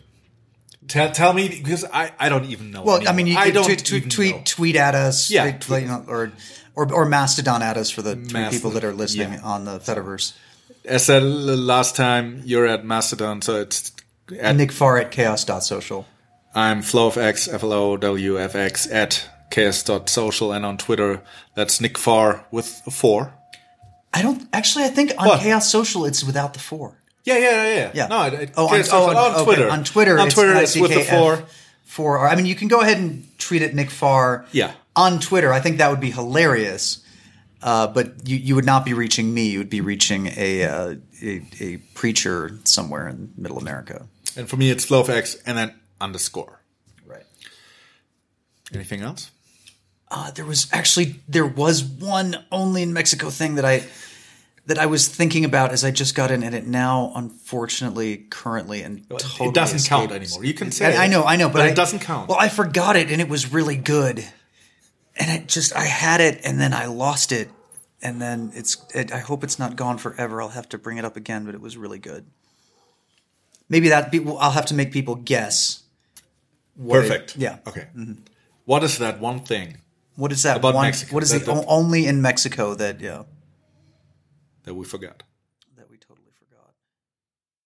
Tell, tell me because I, I don't even know. Well, I mean, you I could don't tweet, tweet, tweet, tweet at us. Yeah, tweet, tweet. you know, or, or or Mastodon at us for the three Mastodon, people that are listening yeah. on the Fediverse. As said last time, you're at Mastodon, so it's at Nick Farr at chaos.social. I'm flowfx, F-L-O-W-F-X at chaos.social. and on Twitter, that's Nick Farr with a four. I don't actually. I think on What? Chaos Social it's without the four. Yeah, yeah, yeah. Yeah. No, it, it, oh, on, KS oh, on, on, okay, Twitter. On Twitter, on it's Twitter, it's with the four. Four. I mean, you can go ahead and tweet at Nick Farr. Yeah. On Twitter, I think that would be hilarious. Uh, but you, you would not be reaching me. You would be reaching a, uh, a a preacher somewhere in Middle America. And for me, it's FlowFX and then underscore. Right. Anything else? Uh, there was actually there was one only in Mexico thing that I that I was thinking about as I just got in, and it now, unfortunately, currently and totally it doesn't count anymore. You can say I, I know, I know, but, but it I- doesn't count. Well, I forgot it, and it was really good, and it just I had it, and then I lost it, and then it's. It, I hope it's not gone forever. I'll have to bring it up again, but it was really good. Maybe that people. I'll have to make people guess. what it- Perfect. yeah. Okay. What is that one thing What is that? About one, Mexico, What is that- the that- only in Mexico that? Yeah. that we forgot?